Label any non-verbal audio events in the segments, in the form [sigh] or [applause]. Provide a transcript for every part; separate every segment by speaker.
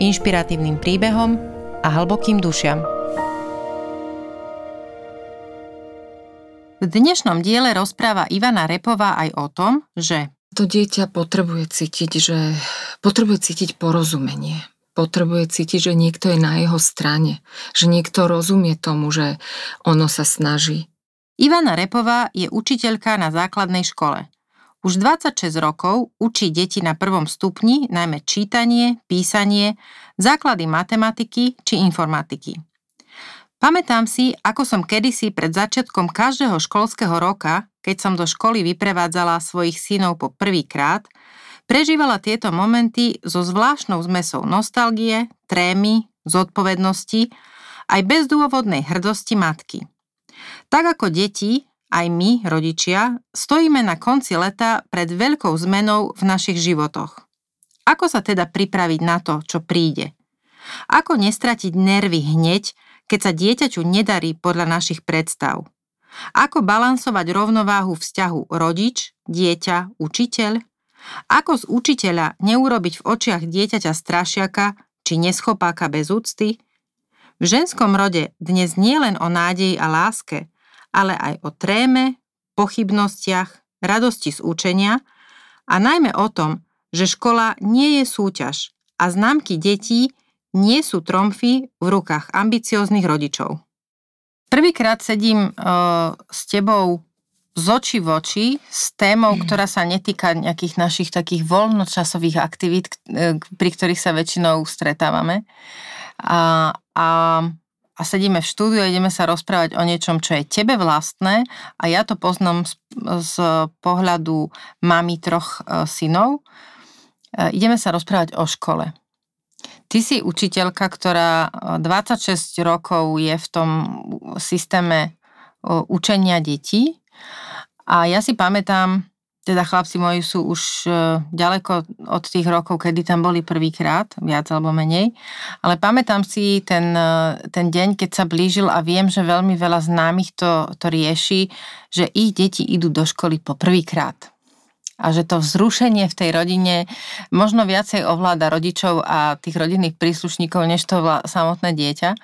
Speaker 1: inšpiratívnym príbehom a hlbokým dušiam. V dnešnom diele rozpráva Ivana Repová aj o tom, že
Speaker 2: to dieťa potrebuje cítiť, že potrebuje cítiť porozumenie. Potrebuje cítiť, že niekto je na jeho strane, že niekto rozumie tomu, že ono sa snaží.
Speaker 1: Ivana Repová je učiteľka na základnej škole. Už 26 rokov učí deti na prvom stupni najmä čítanie, písanie, základy matematiky či informatiky. Pamätám si, ako som kedysi pred začiatkom každého školského roka, keď som do školy vyprevádzala svojich synov po prvýkrát, prežívala tieto momenty so zvláštnou zmesou nostalgie, trémy, zodpovednosti, aj bezdôvodnej hrdosti matky. Tak ako deti, aj my, rodičia, stojíme na konci leta pred veľkou zmenou v našich životoch. Ako sa teda pripraviť na to, čo príde? Ako nestratiť nervy hneď, keď sa dieťaťu nedarí podľa našich predstav? Ako balansovať rovnováhu vzťahu rodič, dieťa, učiteľ? Ako z učiteľa neurobiť v očiach dieťaťa strašiaka či neschopáka bez úcty? V ženskom rode dnes nie len o nádeji a láske, ale aj o tréme, pochybnostiach, radosti z učenia a najmä o tom, že škola nie je súťaž a známky detí nie sú tromfy v rukách ambicióznych rodičov. Prvýkrát sedím uh, s tebou z oči v oči s témou, mm. ktorá sa netýka nejakých našich takých voľnočasových aktivít, e, pri ktorých sa väčšinou stretávame. A, a, a sedíme v štúdiu a ideme sa rozprávať o niečom, čo je tebe vlastné a ja to poznám z, z pohľadu mami troch uh, synov. Uh, ideme sa rozprávať o škole. Ty si učiteľka, ktorá 26 e, rokov je v tom systéme e, učenia detí a ja si pamätám, teda chlapci moji sú už e, ďaleko od tých rokov, kedy tam boli prvýkrát, viac alebo menej, ale pamätám si ten, ten deň, keď sa blížil a viem, že veľmi veľa známych to, to rieši, že ich deti idú do školy po prvýkrát a že to vzrušenie v tej rodine možno viacej ovláda rodičov a tých rodinných príslušníkov, než to samotné dieťa.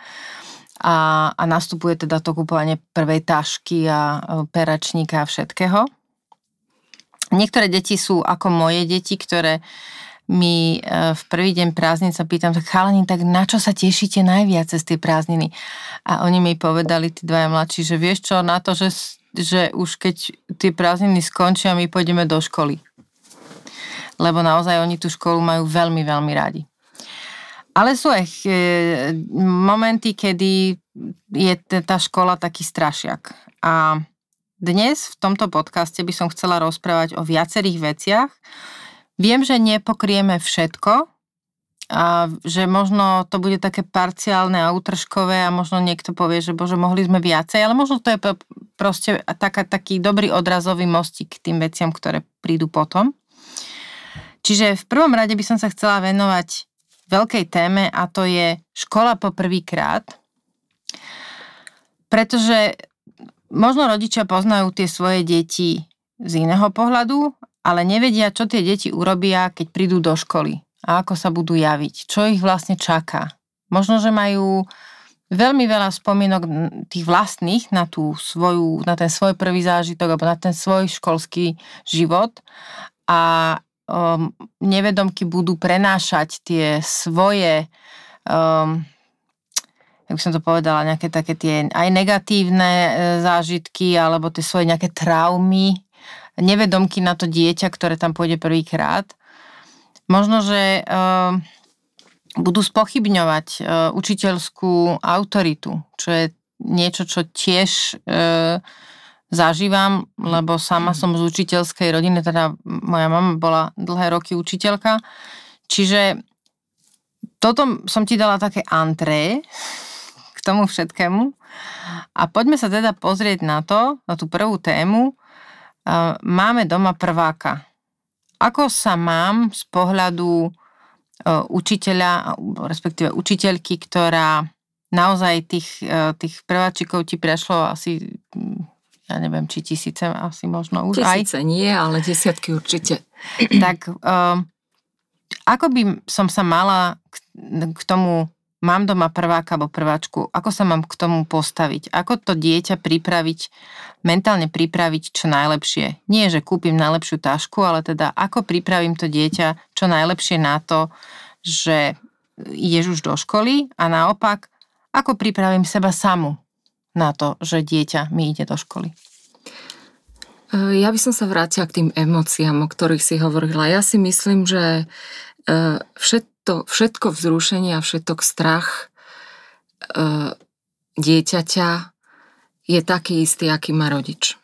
Speaker 1: A, a nastupuje teda to kúpovanie prvej tašky a peračníka a všetkého. Niektoré deti sú ako moje deti, ktoré mi e, v prvý deň prázdnin sa pýtam, tak chalani, tak na čo sa tešíte najviac cez tie prázdniny? A oni mi povedali, tí dvaja mladší, že vieš čo, na to, že že už keď tie prázdniny skončia, my pôjdeme do školy. Lebo naozaj oni tú školu majú veľmi, veľmi radi. Ale sú aj e, momenty, kedy je tá škola taký strašiak. A dnes v tomto podcaste by som chcela rozprávať o viacerých veciach. Viem, že nepokrieme všetko, a že možno to bude také parciálne a útržkové a možno niekto povie, že bože, mohli sme viacej, ale možno to je proste taká, taký dobrý odrazový mostík k tým veciam, ktoré prídu potom. Čiže v prvom rade by som sa chcela venovať veľkej téme a to je škola po prvýkrát, pretože možno rodičia poznajú tie svoje deti z iného pohľadu, ale nevedia, čo tie deti urobia, keď prídu do školy a ako sa budú javiť, čo ich vlastne čaká. Možno, že majú veľmi veľa spomienok tých vlastných na, tú svoju, na ten svoj prvý zážitok alebo na ten svoj školský život a um, nevedomky budú prenášať tie svoje um, jak by som to povedala, nejaké také tie aj negatívne e, zážitky alebo tie svoje nejaké traumy, nevedomky na to dieťa, ktoré tam pôjde prvýkrát. Možno, že uh, budú spochybňovať uh, učiteľskú autoritu, čo je niečo, čo tiež uh, zažívam, lebo sama som z učiteľskej rodiny, teda moja mama bola dlhé roky učiteľka, čiže toto som ti dala také antré tomu všetkému. A poďme sa teda pozrieť na to, na tú prvú tému. Máme doma prváka. Ako sa mám z pohľadu učiteľa, respektíve učiteľky, ktorá naozaj tých, tých prváčikov ti prešlo asi ja neviem, či tisíce asi možno
Speaker 2: už tisíce aj. Tisíce nie, ale desiatky určite.
Speaker 1: Tak um, ako by som sa mala k, k tomu, mám doma prváka alebo prváčku, ako sa mám k tomu postaviť? Ako to dieťa pripraviť, mentálne pripraviť čo najlepšie? Nie, že kúpim najlepšiu tašku, ale teda ako pripravím to dieťa čo najlepšie na to, že ideš už do školy a naopak, ako pripravím seba samu na to, že dieťa mi ide do školy?
Speaker 2: E, ja by som sa vrátila k tým emóciám, o ktorých si hovorila. Ja si myslím, že e, všetko, všetko vzrušenie a všetok strach e, dieťaťa je taký istý, aký má rodič.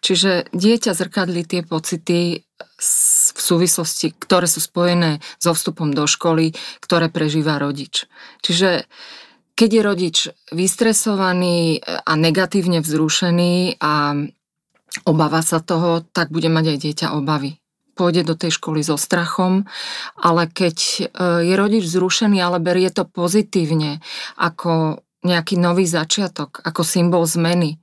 Speaker 2: Čiže dieťa zrkadlí tie pocity v súvislosti, ktoré sú spojené so vstupom do školy, ktoré prežíva rodič. Čiže keď je rodič vystresovaný a negatívne vzrušený a obáva sa toho, tak bude mať aj dieťa obavy. Pôjde do tej školy so strachom, ale keď e, je rodič zrušený, ale berie to pozitívne, ako nejaký nový začiatok, ako symbol zmeny,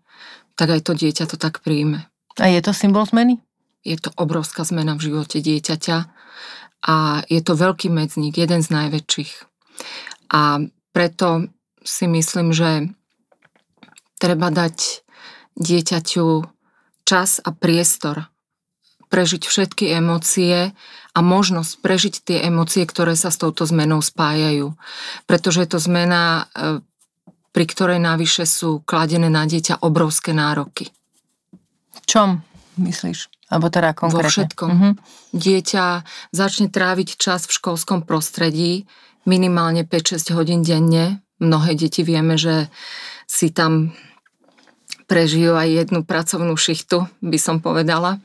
Speaker 2: tak aj to dieťa to tak príjme.
Speaker 1: A je to symbol zmeny?
Speaker 2: Je to obrovská zmena v živote dieťaťa a je to veľký medzník, jeden z najväčších. A preto si myslím, že treba dať dieťaťu čas a priestor prežiť všetky emócie a možnosť prežiť tie emócie, ktoré sa s touto zmenou spájajú. Pretože je to zmena, e, pri ktorej navyše sú kladené na dieťa obrovské nároky.
Speaker 1: Čom myslíš? Alebo teda konkrétne?
Speaker 2: Vo všetkom. Uh-huh. Dieťa začne tráviť čas v školskom prostredí minimálne 5-6 hodín denne Mnohé deti vieme, že si tam prežijú aj jednu pracovnú šichtu, by som povedala.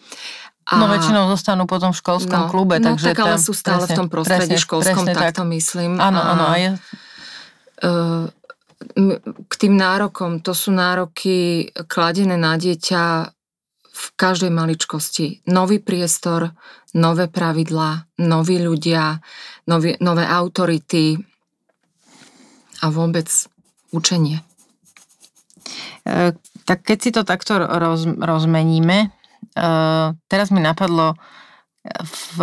Speaker 1: A... No väčšinou zostanú potom v školskom
Speaker 2: no,
Speaker 1: klube.
Speaker 2: No takže tak ale sú stále presne, v tom prostredí presne, školskom, presne, tak to myslím.
Speaker 1: Áno, áno. A je...
Speaker 2: K tým nárokom, to sú nároky kladené na dieťa v každej maličkosti. Nový priestor, nové pravidlá, noví ľudia, nové, nové autority, a vôbec učenie.
Speaker 1: E, tak keď si to takto roz, rozmeníme, e, teraz mi napadlo, v,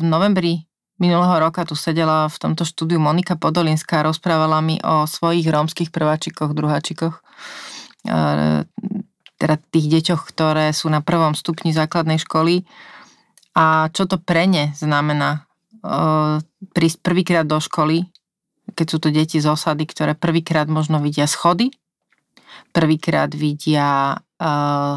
Speaker 1: v novembri minulého roka tu sedela v tomto štúdiu Monika Podolinská a rozprávala mi o svojich rómskych prváčikoch, druháčikoch, e, teda tých deťoch, ktoré sú na prvom stupni základnej školy. A čo to pre ne znamená prísť prvýkrát do školy keď sú to deti z osady, ktoré prvýkrát možno vidia schody, prvýkrát vidia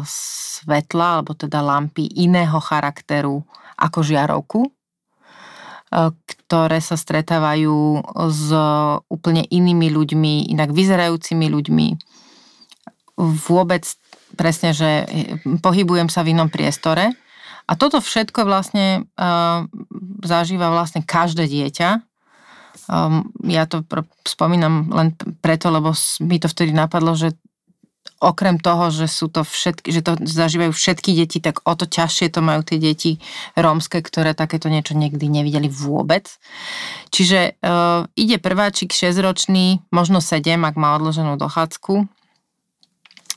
Speaker 1: svetla, alebo teda lampy iného charakteru ako žiarovku, uh, ktoré sa stretávajú s úplne inými ľuďmi, inak vyzerajúcimi ľuďmi. Vôbec presne, že pohybujem sa v inom priestore. A toto všetko vlastne uh, zažíva vlastne každé dieťa, Um, ja to pr- spomínam len preto, lebo mi to vtedy napadlo, že okrem toho, že sú to všetky, že to zažívajú všetky deti, tak o to ťažšie to majú tie deti rómske, ktoré takéto niečo nikdy nevideli vôbec. Čiže uh, ide prváčik 6-ročný, možno 7, ak má odloženú dochádzku,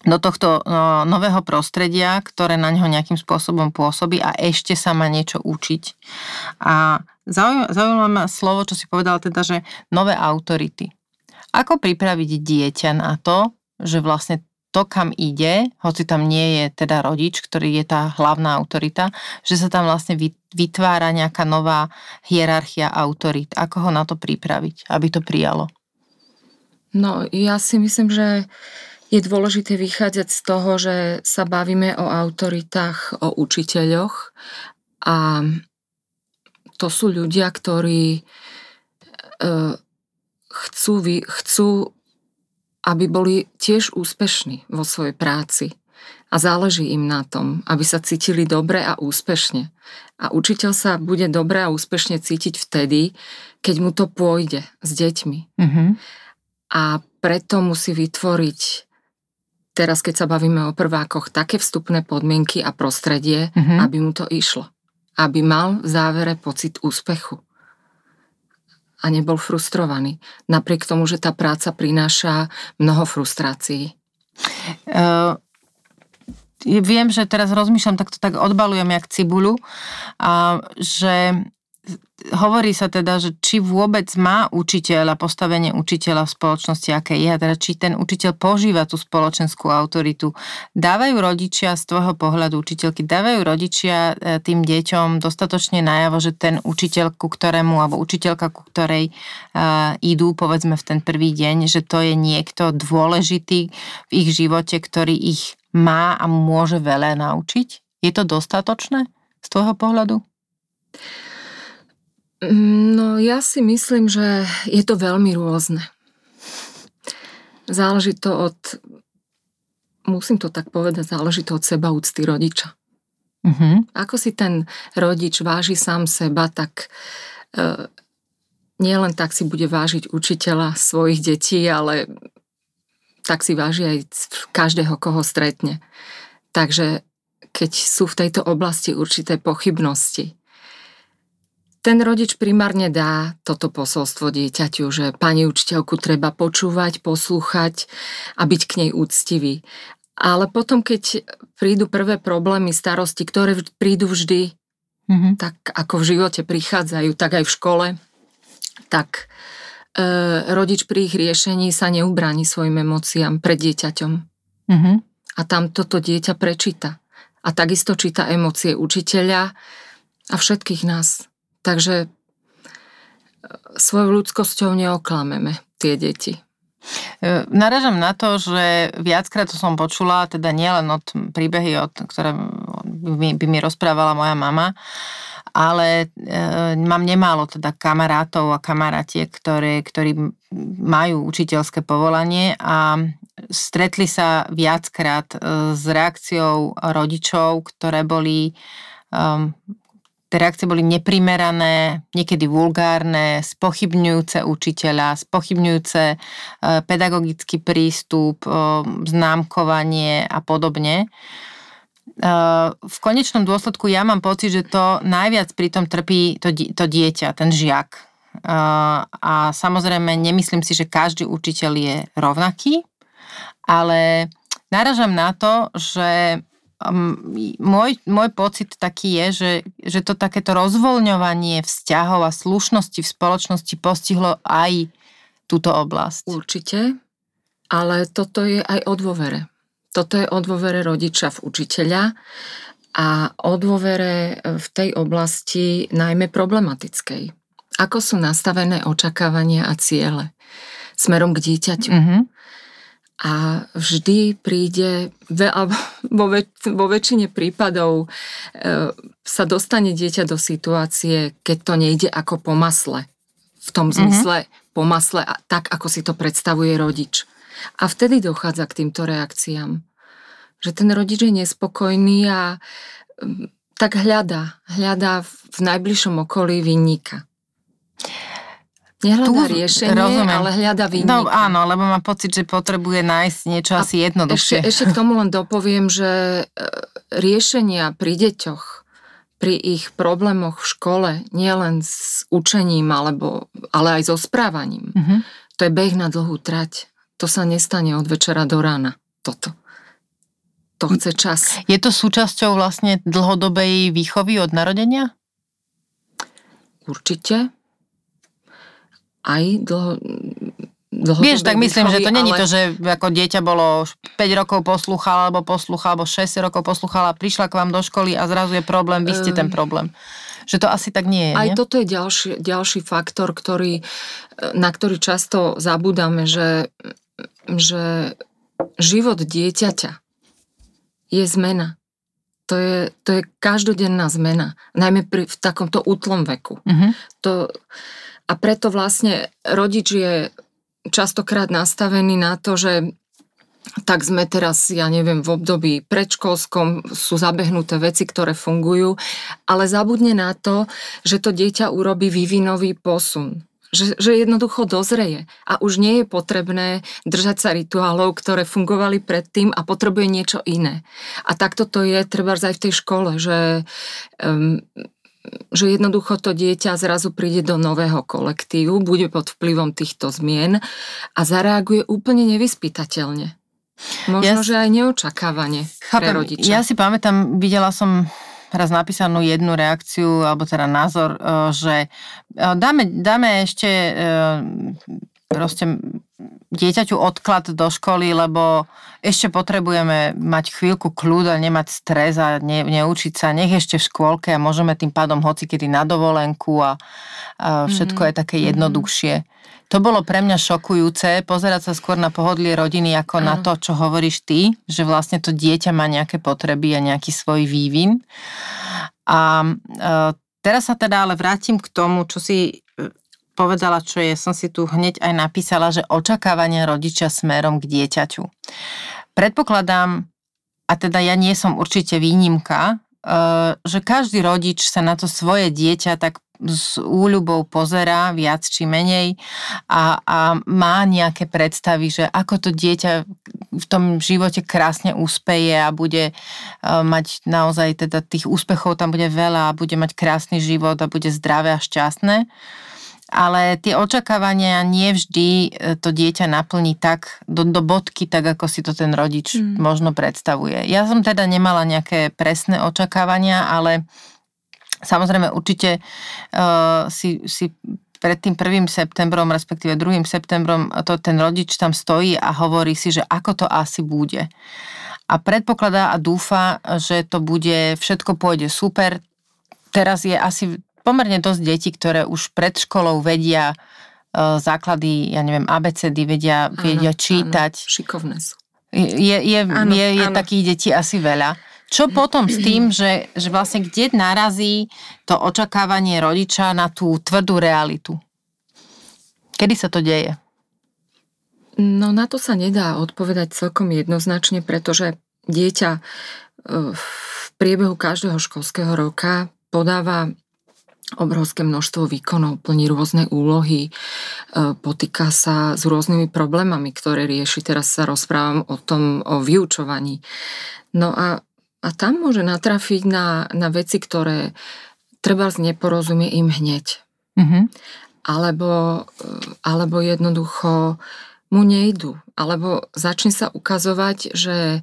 Speaker 1: do tohto uh, nového prostredia, ktoré na ňo nejakým spôsobom pôsobí a ešte sa má niečo učiť. A zaujímavé ma slovo, čo si povedal teda, že nové autority. Ako pripraviť dieťa na to, že vlastne to, kam ide, hoci tam nie je teda rodič, ktorý je tá hlavná autorita, že sa tam vlastne vytvára nejaká nová hierarchia autorít. Ako ho na to pripraviť, aby to prijalo?
Speaker 2: No, ja si myslím, že je dôležité vychádzať z toho, že sa bavíme o autoritách, o učiteľoch a to sú ľudia, ktorí e, chcú, chcú, aby boli tiež úspešní vo svojej práci. a záleží im na tom, aby sa cítili dobre a úspešne. A učiteľ sa bude dobre a úspešne cítiť vtedy, keď mu to pôjde s deťmi.
Speaker 1: Mm-hmm.
Speaker 2: A preto musí vytvoriť, teraz keď sa bavíme o prvákoch, také vstupné podmienky a prostredie,
Speaker 1: Mhm.
Speaker 2: aby mu to išlo. Aby mal v závere pocit úspechu. A nebol frustrovaný. Napriek tomu, že tá práca prináša mnoho frustrácií.
Speaker 1: Uh, viem, že teraz rozmýšľam, tak to tak odbalujem jak cibuľu, a že hovorí sa teda, že či vôbec má učiteľ a postavenie učiteľa v spoločnosti, aké je, teda či ten učiteľ požíva tú spoločenskú autoritu. Dávajú rodičia z tvojho pohľadu učiteľky, dávajú rodičia e, tým deťom dostatočne najavo, že ten učiteľ, ku ktorému, alebo učiteľka, ku ktorej uh, idú, povedzme v ten prvý deň, že to je niekto dôležitý v ich živote, ktorý ich má a môže veľa naučiť? Je to dostatočné z tvojho pohľadu?
Speaker 2: No ja si myslím, že je to veľmi rôzne. Záleží to od, musím to tak povedať, záleží to od seba úcty rodiča.
Speaker 1: Uh-huh.
Speaker 2: Ako si ten rodič váži sám seba, tak e, nielen tak si bude vážiť učiteľa svojich detí, ale tak si váži aj každého, koho stretne. Takže keď sú v tejto oblasti určité pochybnosti, ten rodič primárne dá toto posolstvo dieťaťu, že pani učiteľku treba počúvať, poslúchať a byť k nej úctivý. Ale potom, keď prídu prvé problémy, starosti, ktoré prídu vždy,
Speaker 1: Uh-huh.
Speaker 2: tak ako v živote prichádzajú, tak aj v škole, tak e, rodič pri ich riešení sa neubráni svojim emóciám pred dieťaťom.
Speaker 1: Uh-huh.
Speaker 2: A tam toto dieťa prečíta. A takisto číta emócie učiteľa a všetkých nás. Takže e, svojou ľudskosťou neoklameme tie deti.
Speaker 1: E, Naražam na to, že viackrát to som počula, teda nielen od príbehy, od, ktoré by, by mi rozprávala moja mama, ale e, mám nemálo teda kamarátov a kamarátiek, ktoré, ktorí majú učiteľské povolanie a stretli sa viackrát e, s reakciou rodičov, ktoré boli tie reakcie boli neprimerané, niekedy vulgárne, spochybňujúce učiteľa, spochybňujúce e, pedagogický prístup, e, známkovanie a podobne. E, v konečnom dôsledku ja mám pocit, že to najviac pri tom trpí to, to dieťa, ten žiak. A samozrejme nemyslím si, že každý učiteľ je rovnaký, ale naražam na to, že môj, môj pocit taký je, že, že to takéto rozvoľňovanie vzťahov a slušnosti v spoločnosti postihlo aj túto oblasť.
Speaker 2: Určite, ale toto je aj o dôvere. Toto je o dôvere rodiča v učiteľa a o dôvere v tej oblasti najmä problematickej. Ako sú nastavené očakávania a ciele smerom k dieťaťu.
Speaker 1: Mm-hmm.
Speaker 2: A vždy príde, vo, väč, vo väčšine prípadov e, sa dostane dieťa do situácie, keď to nejde ako po masle. V tom zmysle mm-hmm. po masle, tak ako si to predstavuje rodič. A vtedy dochádza k týmto reakciám. Že ten rodič je nespokojný a tak hľadá, hľadá v najbližšom okolí vinníka. Nehľadá riešenie, rozumiem. ale hľadá vinníka.
Speaker 1: No áno, lebo mám pocit, že potrebuje nájsť niečo a asi jednoduchšie.
Speaker 2: Ešte, ešte k tomu len dopoviem, že riešenia pri deťoch, pri ich problémoch v škole, nielen s učením, alebo, ale aj so správaním,
Speaker 1: mm-hmm.
Speaker 2: to je beh na dlhú trať. To sa nestane od večera do rána. Toto. To chce čas.
Speaker 1: Je to súčasťou vlastne dlhodobej výchovy od narodenia?
Speaker 2: Určite aj dlho,
Speaker 1: dlho Vieš, tak myslím, výchovy, že to není ale... to, že ako dieťa bolo 5 rokov poslúchala, alebo poslúchala, alebo 6 rokov poslúchala, prišla k vám do školy a zrazu je problém, vy ste ten problém. Že to asi tak nie je,
Speaker 2: Aj
Speaker 1: nie?
Speaker 2: toto je ďalší, ďalší faktor, ktorý, na ktorý často zabúdame, že, že život dieťaťa je zmena. To je, to je každodenná zmena, najmä pri, v takomto útlom veku.
Speaker 1: Uh-huh.
Speaker 2: To, a preto vlastne rodič je častokrát nastavený na to, že tak sme teraz, ja neviem, v období predškolskom, sú zabehnuté veci, ktoré fungujú, ale zabudne na to, že to dieťa urobí vývinový posun. Že, že jednoducho dozreje a už nie je potrebné držať sa rituálov, ktoré fungovali predtým a potrebuje niečo iné. A takto to je treba aj v tej škole, že um, že jednoducho to dieťa zrazu príde do nového kolektívu, bude pod vplyvom týchto zmien a zareaguje úplne nevyspytateľne. Možno, ja, že aj neočakávanie chápem, pre rodiča.
Speaker 1: Ja si pamätám, videla som raz napísanú jednu reakciu, alebo teda názor, e, že e, dáme, dáme ešte e, proste dieťaťu odklad do školy, lebo ešte potrebujeme mať chvíľku kľud a nemať stres a ne, neučiť sa, nech ešte v škôlke a môžeme tým pádom hocikedy na dovolenku a, a všetko mm-hmm. je také mhm. jednoduchšie. To bolo pre mňa šokujúce, pozerať sa skôr na pohodlie rodiny ako mm. na to, čo hovoríš ty, že vlastne to dieťa má nejaké potreby a nejaký svoj vývin. A e, teraz sa teda ale vrátim k tomu, čo si povedala, čo je, som si tu hneď aj napísala, že očakávania rodiča smerom k dieťaťu. Predpokladám, a teda ja nie som určite výnimka, e, že každý rodič sa na to svoje dieťa tak s úľubou pozerá viac či menej a, a má nejaké predstavy, že ako to dieťa v tom živote krásne úspeje a bude uh, mať naozaj teda tých úspechov tam bude veľa a bude mať krásny život a bude zdravé a šťastné. Ale tie očakávania nie vždy e, to dieťa naplní tak do, do bodky, tak ako si to ten rodič mm. možno predstavuje. Ja som teda nemala nejaké presné očakávania, ale Samozrejme, určite uh, si, si pred tým 1. septembrom, respektíve 2. septembrom, to ten rodič tam stojí a hovorí si, že ako to asi bude. A predpokladá a dúfa, že to bude, všetko pôjde super. Teraz je asi pomerne dosť detí, ktoré už pred školou vedia uh, základy, ja neviem, ABCD, vedia, áno, vedia čítať.
Speaker 2: Áno, šikovné sú.
Speaker 1: Je, je, áno, je, je áno. takých detí asi veľa. Čo [clears throat] potom s tým, že, že vlastne kde narazí to očakávanie rodiča na tú tvrdú realitu? Kedy sa to deje?
Speaker 2: No na to sa nedá odpovedať celkom jednoznačne, pretože dieťa e, v priebehu každého školského roka podáva obrovské množstvo výkonov, plní rôzne úlohy, e, potýka sa s rôznymi problémami, ktoré rieši. Teraz sa rozprávam o tom, o vyučovaní. No a a tam môže natrafiť na, na veci, ktoré treba neporozumie im hneď. Mm-hmm. Alebo, alebo jednoducho mu nejdu. Alebo začne sa ukazovať, že e,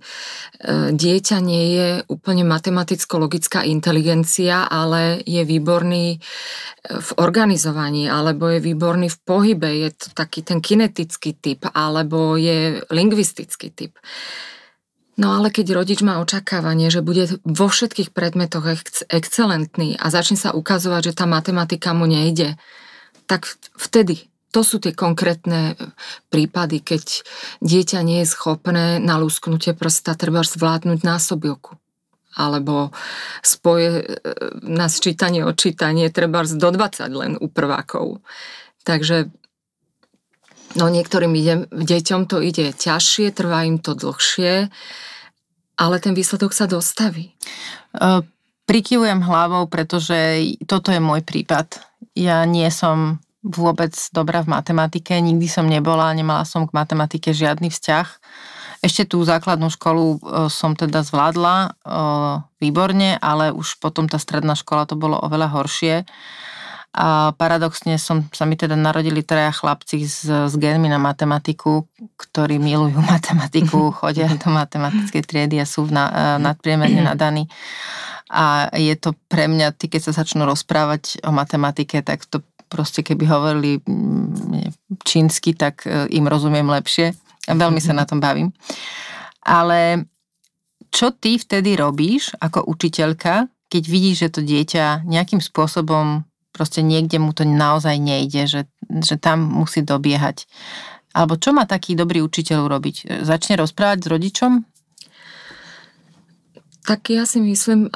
Speaker 2: dieťa nie je úplne matematicko-logická inteligencia, ale je výborný e, v organizovaní, alebo je výborný v pohybe, je to taký ten kinetický typ, alebo je lingvistický typ. No ale keď rodič má očakávanie, že bude vo všetkých predmetoch ex- excelentný a začne sa ukazovať, že tá matematika mu nejde, tak vtedy to sú tie konkrétne prípady, keď dieťa nie je schopné na lúsknutie prsta treba zvládnuť násobilku alebo spoje e, na sčítanie, odčítanie treba do 20 len u prvákov. Takže No niektorým ide, deťom to ide ťažšie, trvá im to dlhšie, ale ten výsledok sa dostaví.
Speaker 1: Uh, prikyvujem hlavou, pretože toto je môj prípad. Ja nie som vôbec dobrá v matematike, nikdy som nebola, nemala som k matematike žiadny vzťah. Ešte tú základnú školu e, som teda zvládla e, výborne, ale už potom tá stredná škola to bolo oveľa horšie. A paradoxne som, sa mi teda narodili traja chlapci s, s genmi na matematiku, ktorí milujú [laughs] matematiku, chodia do matematickej triedy a sú na, e, nadpriemerne nadaní. A je to pre mňa, keď sa začnú rozprávať o matematike, tak to proste keby hovorili mm, čínsky, tak e, im rozumiem lepšie. Veľmi sa na tom bavím. Ale čo ty vtedy robíš ako učiteľka, keď vidíš, že to dieťa nejakým spôsobom proste niekde mu to naozaj nejde, že, že tam musí dobiehať. Alebo čo má taký dobrý učiteľ urobiť? Začne rozprávať s rodičom?
Speaker 2: Tak ja si myslím,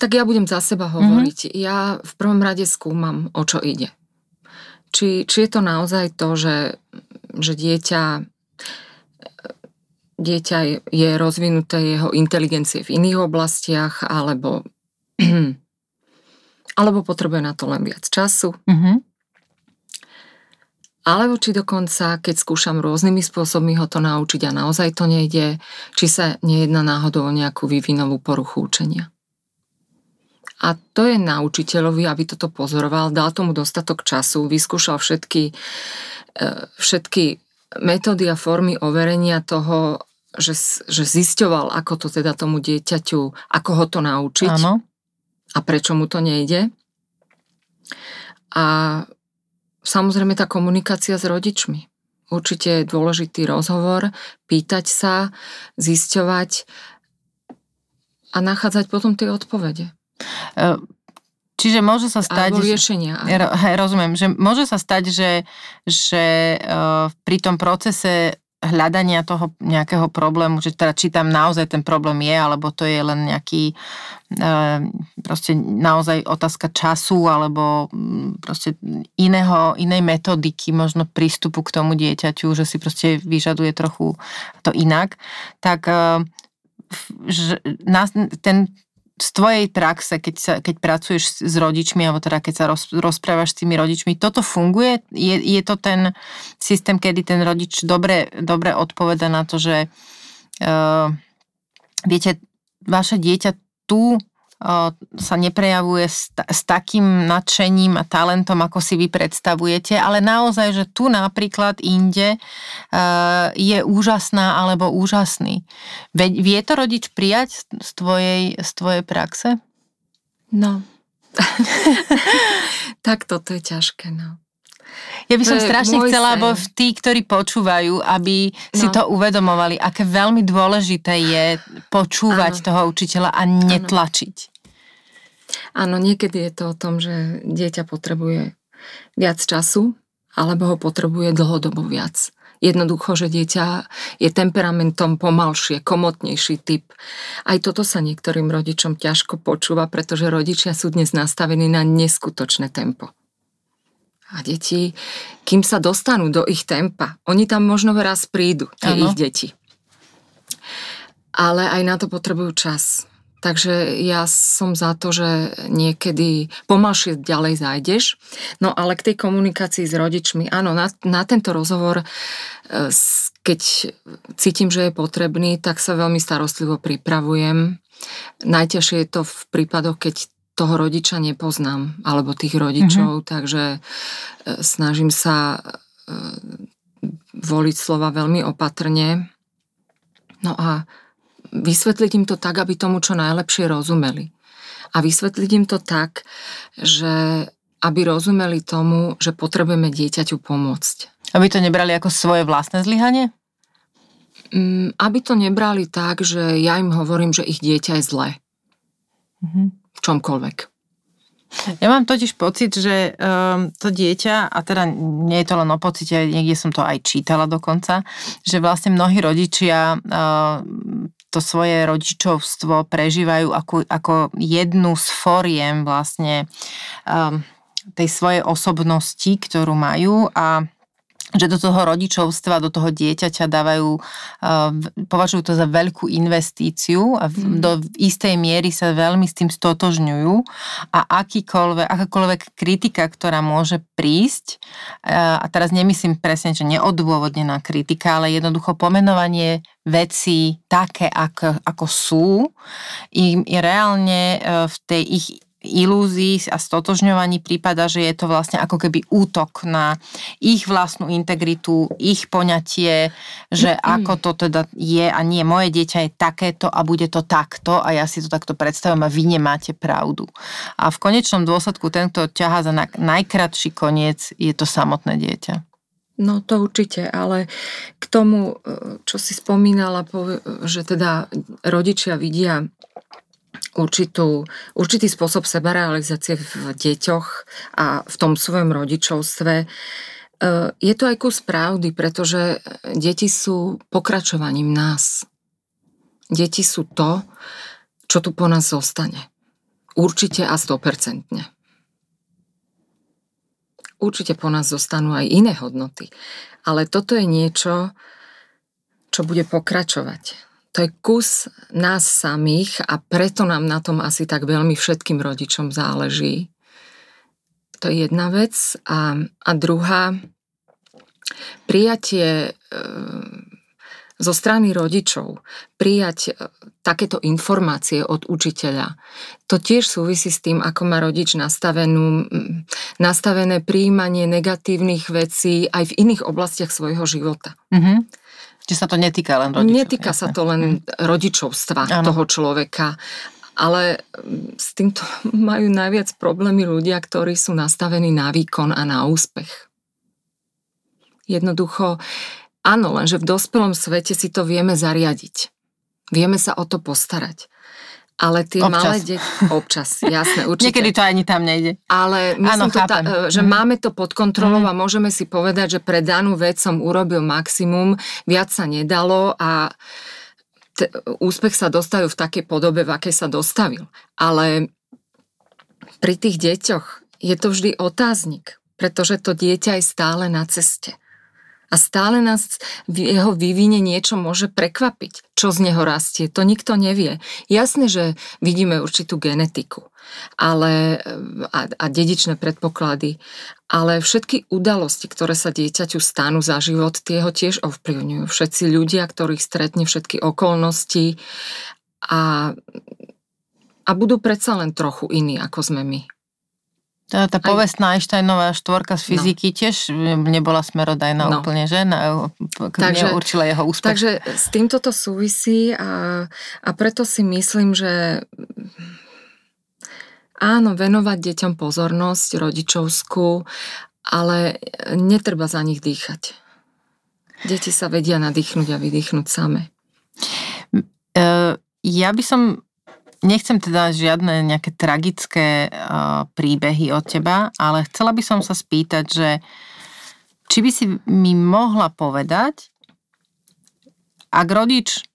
Speaker 2: tak ja budem za seba hovoriť. Mm-hmm. Ja v prvom rade skúmam, o čo ide. Či, či je to naozaj to, že, že dieťa dieťa je rozvinuté jeho inteligencie v iných oblastiach, alebo, [clears throat] alebo potrebuje na to len viac času. Mm-hmm. Alebo či dokonca, keď skúšam rôznymi spôsobmi ho to naučiť a naozaj to nejde, či sa nejedná náhodou o nejakú vývinovú poruchu učenia. A to je na učiteľovi, aby toto pozoroval, dal tomu dostatok času, vyskúšal všetky, e, všetky metódy a formy overenia toho, že, že zisťoval, ako to teda tomu dieťaťu, ako ho to naučiť
Speaker 1: Áno.
Speaker 2: a prečo mu to nejde. A samozrejme tá komunikácia s rodičmi. Určite je dôležitý rozhovor, pýtať sa, zisťovať a nachádzať potom tie odpovede.
Speaker 1: E, čiže môže sa stať...
Speaker 2: Alebo riešenia.
Speaker 1: Že, [laughs] hej, rozumiem, že môže sa stať, že, že uh, pri tom procese hľadania toho nejakého problému, že teda či tam naozaj ten problém je, alebo to je len nejaký uh, proste naozaj otázka času, alebo mm, proste iného, inej metodiky, možno prístupu k tomu dieťaťu, že si proste vyžaduje trochu to inak, tak uh, že nás, ten z tvojej praxe, keď, sa, keď pracuješ s rodičmi, alebo teda keď sa roz, rozprávaš s tými rodičmi, toto funguje? Je, je to ten systém, kedy ten rodič dobre, dobre odpoveda na to, že uh, viete, vaše dieťa tu sa neprejavuje s, s takým nadšením a talentom, ako si vy predstavujete, ale naozaj, že tu napríklad inde je úžasná alebo úžasný. Vie to rodič prijať z tvojej, z tvojej praxe?
Speaker 2: No. [laughs] tak toto je ťažké, no.
Speaker 1: Ja by som strašne chcela, aby tí, ktorí počúvajú, aby no. si to uvedomovali, aké veľmi dôležité je počúvať ano. toho učiteľa a netlačiť.
Speaker 2: Áno, niekedy je to o tom, že dieťa potrebuje viac času, alebo ho potrebuje dlhodobo viac. Jednoducho, že dieťa je temperamentom pomalšie, komotnejší typ. Aj toto sa niektorým rodičom ťažko počúva, pretože rodičia sú dnes nastavení na neskutočné tempo. A deti, kým sa dostanú do ich tempa, oni tam možno raz prídu, tie ano. ich deti. Ale aj na to potrebujú čas. Takže ja som za to, že niekedy pomalšie ďalej zájdeš. No ale k tej komunikácii s rodičmi, áno, na, na tento rozhovor, e, keď cítim, že je potrebný, tak sa veľmi starostlivo pripravujem. Najťažšie je to v prípadoch, keď toho rodiča nepoznám, alebo tých rodičov, mm-hmm. takže e, snažím sa e, voliť slova veľmi opatrne. No a vysvetliť im to tak, aby tomu čo najlepšie rozumeli. A vysvetliť im to tak, že aby rozumeli tomu, že potrebujeme dieťaťu pomôcť.
Speaker 1: Aby to nebrali ako svoje vlastné zlyhanie?
Speaker 2: Mm, aby to nebrali tak, že ja im hovorím, že ich dieťa je zlé. Mm-hmm. V čomkoľvek.
Speaker 1: Ja mám totiž pocit, že um, to dieťa, a teda nie je to len o pocite, niekde som to aj čítala dokonca, že vlastne mnohí rodičia uh, to svoje rodičovstvo prežívajú ako, ako jednu z foriem vlastne um, tej svojej osobnosti, ktorú majú a že do toho rodičovstva, do toho dieťaťa dávajú, uh, považujú to za veľkú investíciu a v, mm. do istej miery sa veľmi s tým stotožňujú a akýkoľvek, akákoľvek kritika, ktorá môže prísť, uh, a teraz nemyslím presne, že neodôvodnená kritika, ale jednoducho pomenovanie vecí také, ako, ako sú, im reálne uh, v tej ich ilúzií a stotožňovaní prípada, že je to vlastne ako keby útok na ich vlastnú integritu, ich poňatie, že ako to teda je a nie, moje dieťa je takéto a bude to takto a ja si to takto predstavím a vy nemáte pravdu. A v konečnom dôsledku ten, kto ťahá za najkratší koniec, je to samotné dieťa.
Speaker 2: No to určite, ale k tomu, čo si spomínala, že teda rodičia vidia určitú, určitý spôsob sebarealizácie v deťoch a v tom svojom rodičovstve. E, je to aj kus pravdy, pretože deti sú pokračovaním nás. Deti sú to, čo tu po nás zostane. Určite a 100%. Určite po nás zostanú aj iné hodnoty. Ale toto je niečo, čo bude pokračovať. To je kus nás samých a preto nám na tom asi tak veľmi všetkým rodičom záleží. To je jedna vec. A, a druhá, prijatie e, zo strany rodičov prijať e, takéto informácie od učiteľa. To tiež súvisí s tým, ako má rodič nastavenú, nastavené príjmanie negatívnych vecí aj v iných oblastiach svojho života.
Speaker 1: Mm-hmm. Čiže sa to netýka len rodičov.
Speaker 2: Netýka jasne. sa to len mm. rodičovstva ano. toho človeka. Ale s týmto [laughs] majú najviac problémy ľudia, ktorí sú nastavení na výkon a na úspech. Jednoducho Áno, lenže v dospelom svete si to vieme zariadiť. Vieme sa o to postarať. Ale tie občas. malé deti... Občas, jasné, určite.
Speaker 1: Niekedy to ani tam nejde.
Speaker 2: Ale myslím, Áno, to ta, že mm. máme to pod kontrolou mm. a môžeme si povedať, že pre danú vec som urobil maximum, viac sa nedalo a t- úspech sa dostavil v takej podobe, v akej sa dostavil. Ale pri tých deťoch je to vždy otáznik, pretože to dieťa je stále na ceste a stále nás v jeho vývine niečo môže prekvapiť, čo z neho rastie. To nikto nevie. Jasné, že vidíme určitú genetiku ale, a, a dedičné predpoklady, ale všetky udalosti, ktoré sa dieťaťu stanú za život, tie ho tiež ovplyvňujú. Všetci ľudia, ktorých stretne, všetky okolnosti a, a budú predsa len trochu iní, ako sme my.
Speaker 1: Tá, tá povestná Einsteinová štvorka z no. fyziky no. tiež nebola smerodajná no. úplne, že? Na, takže, určila jeho úspech.
Speaker 2: Takže s týmto to súvisí a, a preto si myslím, že áno, venovať deťom pozornosť rodičovskú, ale netreba za nich dýchať. Deti sa vedia nadýchnuť a vydýchnuť same.
Speaker 1: Ja by som Nechcem teda žiadne nejaké tragické uh, príbehy od teba, ale chcela by som sa spýtať, že či by si mi mohla povedať, ak rodič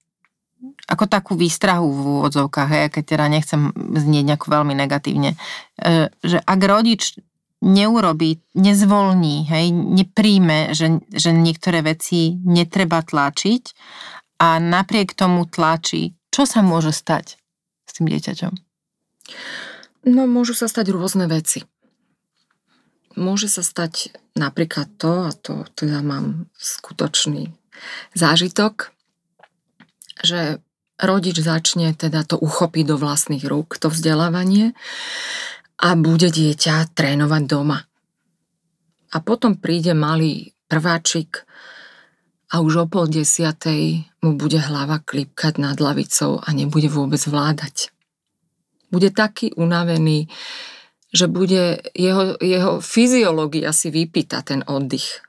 Speaker 1: ako takú výstrahu v úvodzovkách, hej, keď teda nechcem znieť nejako veľmi negatívne, e, že ak rodič neurobí, nezvolní, hej, nepríjme, že, že niektoré veci netreba tlačiť a napriek tomu tlačí, čo sa môže stať? Tým dieťaťom?
Speaker 2: No, môžu sa stať rôzne veci. Môže sa stať napríklad to, a to teda mám skutočný zážitok, že rodič začne teda to uchopiť do vlastných rúk, to vzdelávanie a bude dieťa trénovať doma. A potom príde malý prváčik a už o pol desiatej mu bude hlava klipkať nad lavicou a nebude vôbec vládať. Bude taký unavený, že bude jeho, jeho fyziológia si vypýta ten oddych.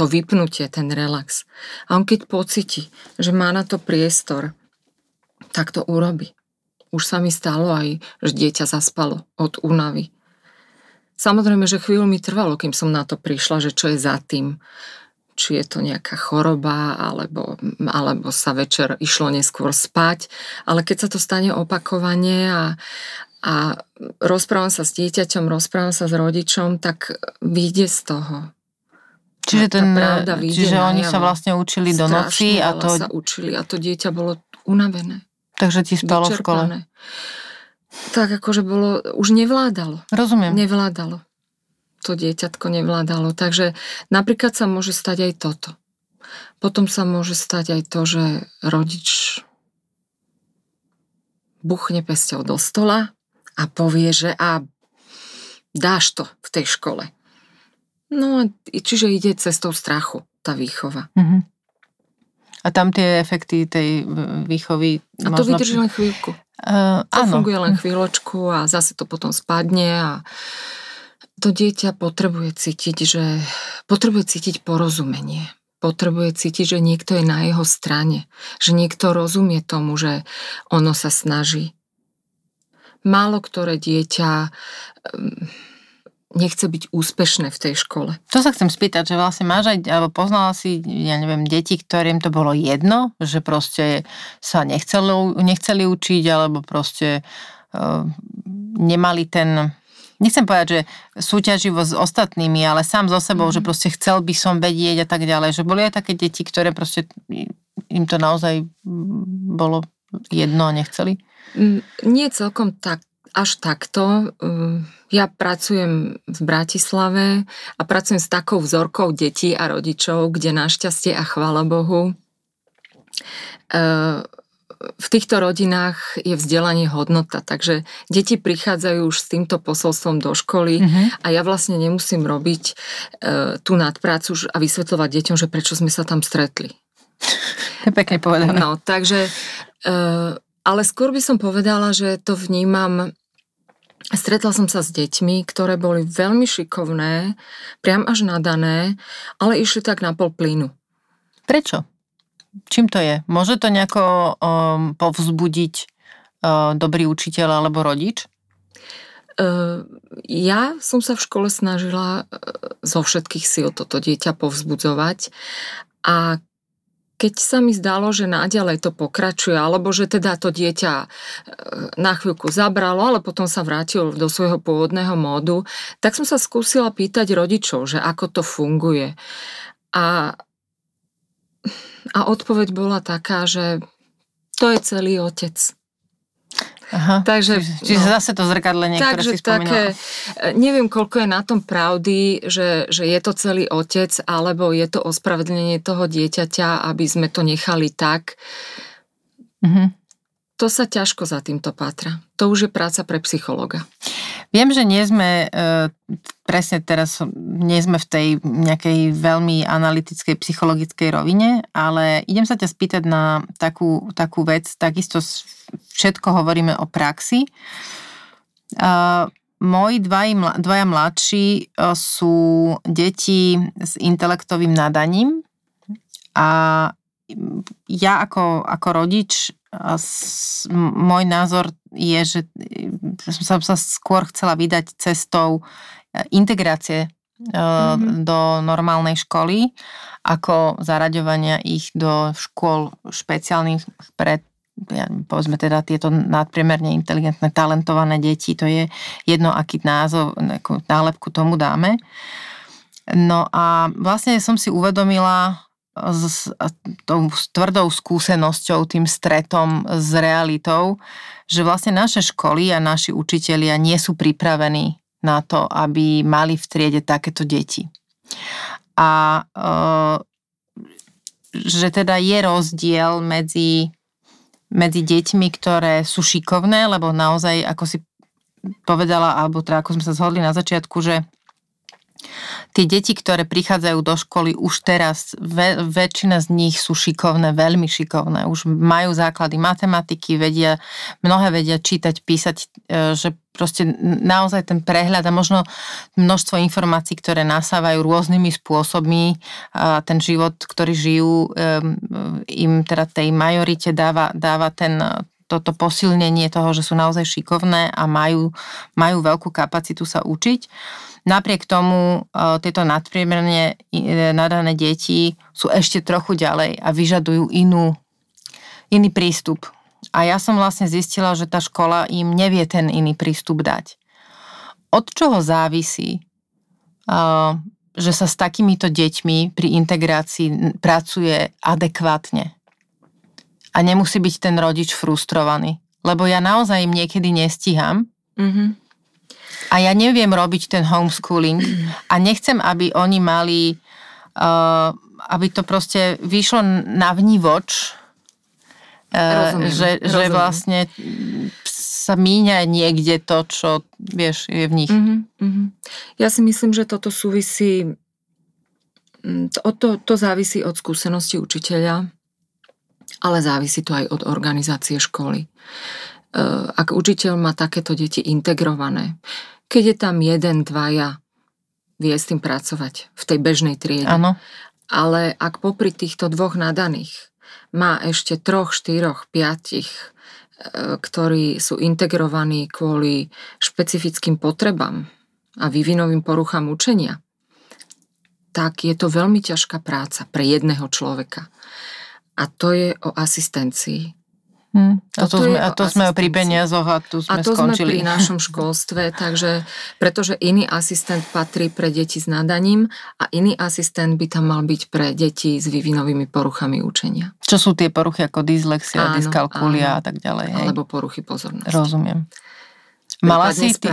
Speaker 2: To vypnutie, ten relax. A on keď pocíti, že má na to priestor, tak to urobi. Už sa mi stalo aj, že dieťa zaspalo od únavy. Samozrejme, že chvíľu mi trvalo, kým som na to prišla, že čo je za tým či je to nejaká choroba, alebo, alebo sa večer išlo neskôr spať. Ale keď sa to stane opakovane a, a rozprávam sa s dieťaťom, rozprávam sa s rodičom, tak vyjde z toho.
Speaker 1: Čiže, ten, pravda čiže oni sa vlastne učili do noci
Speaker 2: a to... sa učili a to dieťa bolo unavené.
Speaker 1: Takže ti spalo v škole.
Speaker 2: Tak akože bolo, už nevládalo.
Speaker 1: Rozumiem.
Speaker 2: Nevládalo to dieťatko nevládalo. Takže napríklad sa môže stať aj toto. Potom sa môže stať aj to, že rodič buchne pesťou do stola a povie, že a dáš to v tej škole. No, čiže ide cestou strachu, tá výchova.
Speaker 1: Mm-hmm. A tam tie efekty tej výchovy...
Speaker 2: A to vydrží len chvíľku. Uh, to áno. funguje len chvíľočku a zase to potom spadne a to dieťa potrebuje cítiť, že potrebuje cítiť porozumenie. Potrebuje cítiť, že niekto je na jeho strane. Že niekto rozumie tomu, že ono sa snaží. Málo ktoré dieťa ehm, nechce byť úspešné v tej škole.
Speaker 1: To sa chcem spýtať, že vlastne máš aj, alebo poznala si, ja neviem, deti, ktorým to bolo jedno, že proste sa nechceli, nechceli učiť, alebo proste uh, nemali ten nechcem povedať, že súťaživo s ostatnými, ale sám so sebou, mm. že proste chcel by som vedieť a tak ďalej. Že boli aj také deti, ktoré proste im to naozaj bolo jedno a nechceli?
Speaker 2: Nie celkom tak, až takto. Ja pracujem v Bratislave a pracujem s takou vzorkou detí a rodičov, kde našťastie a chvála Bohu v týchto rodinách je vzdelanie hodnota, takže deti prichádzajú už s týmto posolstvom do školy uh-huh. a ja vlastne nemusím robiť e, tú nadprácu a vysvetľovať deťom, že prečo sme sa tam stretli.
Speaker 1: To je pekne povedané.
Speaker 2: No, takže, e, ale skôr by som povedala, že to vnímam Stretla som sa s deťmi, ktoré boli veľmi šikovné, priam až nadané, ale išli tak na pol plynu.
Speaker 1: Prečo? Čím to je? Môže to nejako um, povzbudiť uh, dobrý učiteľ alebo rodič?
Speaker 2: Uh, ja som sa v škole snažila uh, zo všetkých síl toto dieťa povzbudzovať a keď sa mi zdalo, že naďalej to pokračuje, alebo že teda to dieťa uh, na chvíľku zabralo, ale potom sa vrátil do svojho pôvodného módu, tak som sa skúsila pýtať rodičov, že ako to funguje. A a odpoveď bola taká, že to je celý otec.
Speaker 1: Aha, takže, čiže, čiže no, zase to zrkadlenie, takže ktoré si také,
Speaker 2: e, neviem, koľko je na tom pravdy, že, že je to celý otec, alebo je to ospravedlnenie toho dieťaťa, aby sme to nechali tak. Mm-hmm. To sa ťažko za týmto pátra. To už je práca pre psychologa.
Speaker 1: Viem, že nie sme, e, presne teraz nie sme v tej nejakej veľmi analytickej, psychologickej rovine, ale idem sa ťa spýtať na takú, takú vec, takisto všetko hovoríme o praxi. Moji dvaj, dvaja mladší e, sú deti s intelektovým nadaním a ja ako, ako rodič môj názor je, že som sa skôr chcela vydať cestou e, integrácie mm-hmm. do normálnej školy, ako zaraďovania ich do škôl špeciálnych pre povedzme teda tieto nadpriemerne inteligentné, talentované deti, to je jedno, aký názov, nálepku tomu dáme. No a vlastne som si uvedomila s tou tvrdou skúsenosťou, tým stretom s realitou, že vlastne naše školy a naši učitelia nie sú pripravení na to, aby mali v triede takéto deti. A e, že teda je rozdiel medzi, medzi deťmi, ktoré sú šikovné, lebo naozaj, ako si povedala, alebo teda ako sme sa zhodli na začiatku, že Tie deti, ktoré prichádzajú do školy už teraz, ve, väčšina z nich sú šikovné, veľmi šikovné. Už majú základy matematiky, vedia, mnohé vedia čítať, písať, e, že proste naozaj ten prehľad a možno množstvo informácií, ktoré nasávajú rôznymi spôsobmi a ten život, ktorý žijú, im teda tej majorite dáva, dáva ten, toto posilnenie toho, že sú naozaj šikovné a majú, majú veľkú kapacitu sa učiť. Napriek tomu e, tieto nadpriemerne e, nadané deti sú ešte trochu ďalej a vyžadujú inú, iný prístup. A ja som vlastne zistila, že tá škola im nevie ten iný prístup dať. Od čoho závisí, e, že sa s takýmito deťmi pri integrácii pracuje adekvátne? A nemusí byť ten rodič frustrovaný. Lebo ja naozaj im niekedy nestíham. Mm-hmm a ja neviem robiť ten homeschooling a nechcem, aby oni mali, uh, aby to proste vyšlo na vnívoč, uh, rozumiem, že, rozumiem. že vlastne sa míňa niekde to, čo vieš, je v nich. Uh-huh, uh-huh.
Speaker 2: Ja si myslím, že toto súvisí, mm, to, to, to závisí od skúsenosti učiteľa, ale závisí to aj od organizácie školy. Uh, ak učiteľ má takéto deti integrované, keď je tam jeden, dvaja, vie s tým pracovať v tej bežnej triede.
Speaker 1: Áno.
Speaker 2: Ale ak popri týchto dvoch nadaných má ešte troch, štyroch, piatich, e, ktorí sú integrovaní kvôli špecifickým potrebám a vývinovým poruchám učenia, tak je to veľmi ťažká práca pre jedného človeka. A to je o asistencii.
Speaker 1: Hmm. A to, sme, a to sme pri peniazoch a tu sme
Speaker 2: A to
Speaker 1: skončili.
Speaker 2: sme pri [laughs] našom školstve, takže pretože iný asistent patrí pre deti s nadaním a iný asistent by tam mal byť pre deti s vývinovými poruchami učenia.
Speaker 1: Čo sú tie poruchy ako dyslexia,
Speaker 2: Áno,
Speaker 1: dyskalkulia
Speaker 2: áno.
Speaker 1: a tak ďalej. Hej?
Speaker 2: Alebo poruchy pozornosti.
Speaker 1: Rozumiem. Mala si, ty,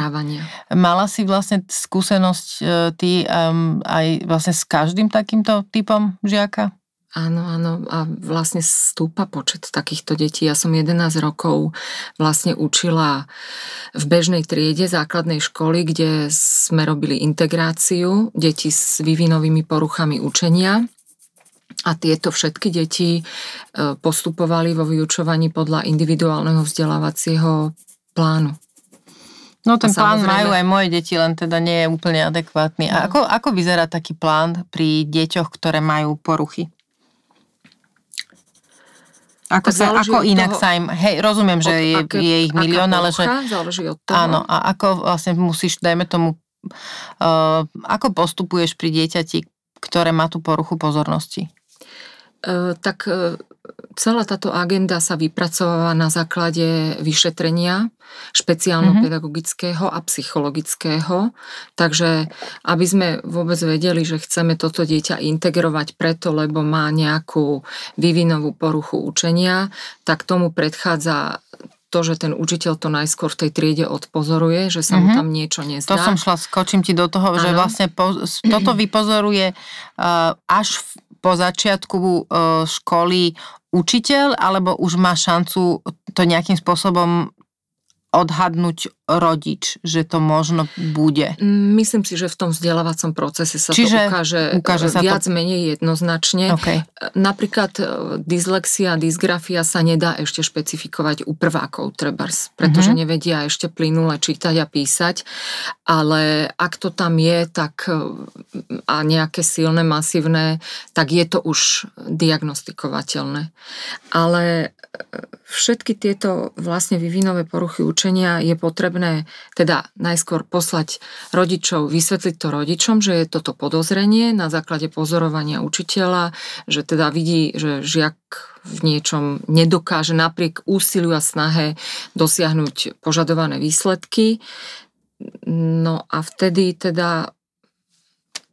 Speaker 1: mala si vlastne skúsenosť e, ty um, aj vlastne s každým takýmto typom žiaka?
Speaker 2: Áno, áno. A vlastne stúpa počet takýchto detí. Ja som 11 rokov vlastne učila v bežnej triede základnej školy, kde sme robili integráciu detí s vývinovými poruchami učenia. A tieto všetky deti e, postupovali vo vyučovaní podľa individuálneho vzdelávacieho plánu.
Speaker 1: No ten plán majú aj moje deti, len teda nie je úplne adekvátny. A
Speaker 2: No.
Speaker 1: ako, ako vyzerá taký plán pri deťoch, ktoré majú poruchy? Ako, sa, ako inak
Speaker 2: toho,
Speaker 1: sa im... Hej, rozumiem, že
Speaker 2: Od
Speaker 1: je,
Speaker 2: aké-
Speaker 1: je ich milión, ale že...
Speaker 2: Záleží od toho.
Speaker 1: Áno, a ako vlastne musíš, dajme tomu, uh, ako postupuješ pri dieťati, ktoré má tú poruchu pozornosti?
Speaker 2: E, tak e, celá táto agenda sa vypracováva na základe vyšetrenia špeciálno-pedagogického a psychologického. Takže aby sme vôbec vedeli, že chceme toto dieťa integrovať preto, lebo má nejakú vývinovú poruchu učenia, tak tomu predchádza to, že ten učiteľ to najskôr v tej triede odpozoruje, že sa mu
Speaker 1: Mhm.
Speaker 2: tam niečo nezdá.
Speaker 1: To som šla, skočím ti do toho, že
Speaker 2: Áno.
Speaker 1: vlastne po, toto vypozoruje uh, až v, po začiatku uh, školy učiteľ, alebo už má šancu to nejakým spôsobom odhadnúť rodič, že to možno bude.
Speaker 2: Myslím si, že v tom vzdelávacom procese sa
Speaker 1: Čiže
Speaker 2: to ukáže,
Speaker 1: ukáže
Speaker 2: e,
Speaker 1: sa to-
Speaker 2: viac menej jednoznačne.
Speaker 1: Okay.
Speaker 2: Napríklad e, dyslexia, dysgrafia sa nedá ešte špecifikovať u prvákov, trebárs, pretože
Speaker 1: Mhm.
Speaker 2: nevedia ešte plynule čítať a písať, ale ak to tam je, tak e, a nejaké silné, masívne, tak je to už diagnostikovateľné. Ale e, všetky tieto vlastne vývinové poruchy učenia je potrebné teda najskôr poslať rodičov, vysvetliť to rodičom, že je toto podozrenie na základe pozorovania učiteľa, že teda vidí, že žiak v niečom nedokáže napriek úsiliu a snahe dosiahnuť požadované výsledky. No a vtedy teda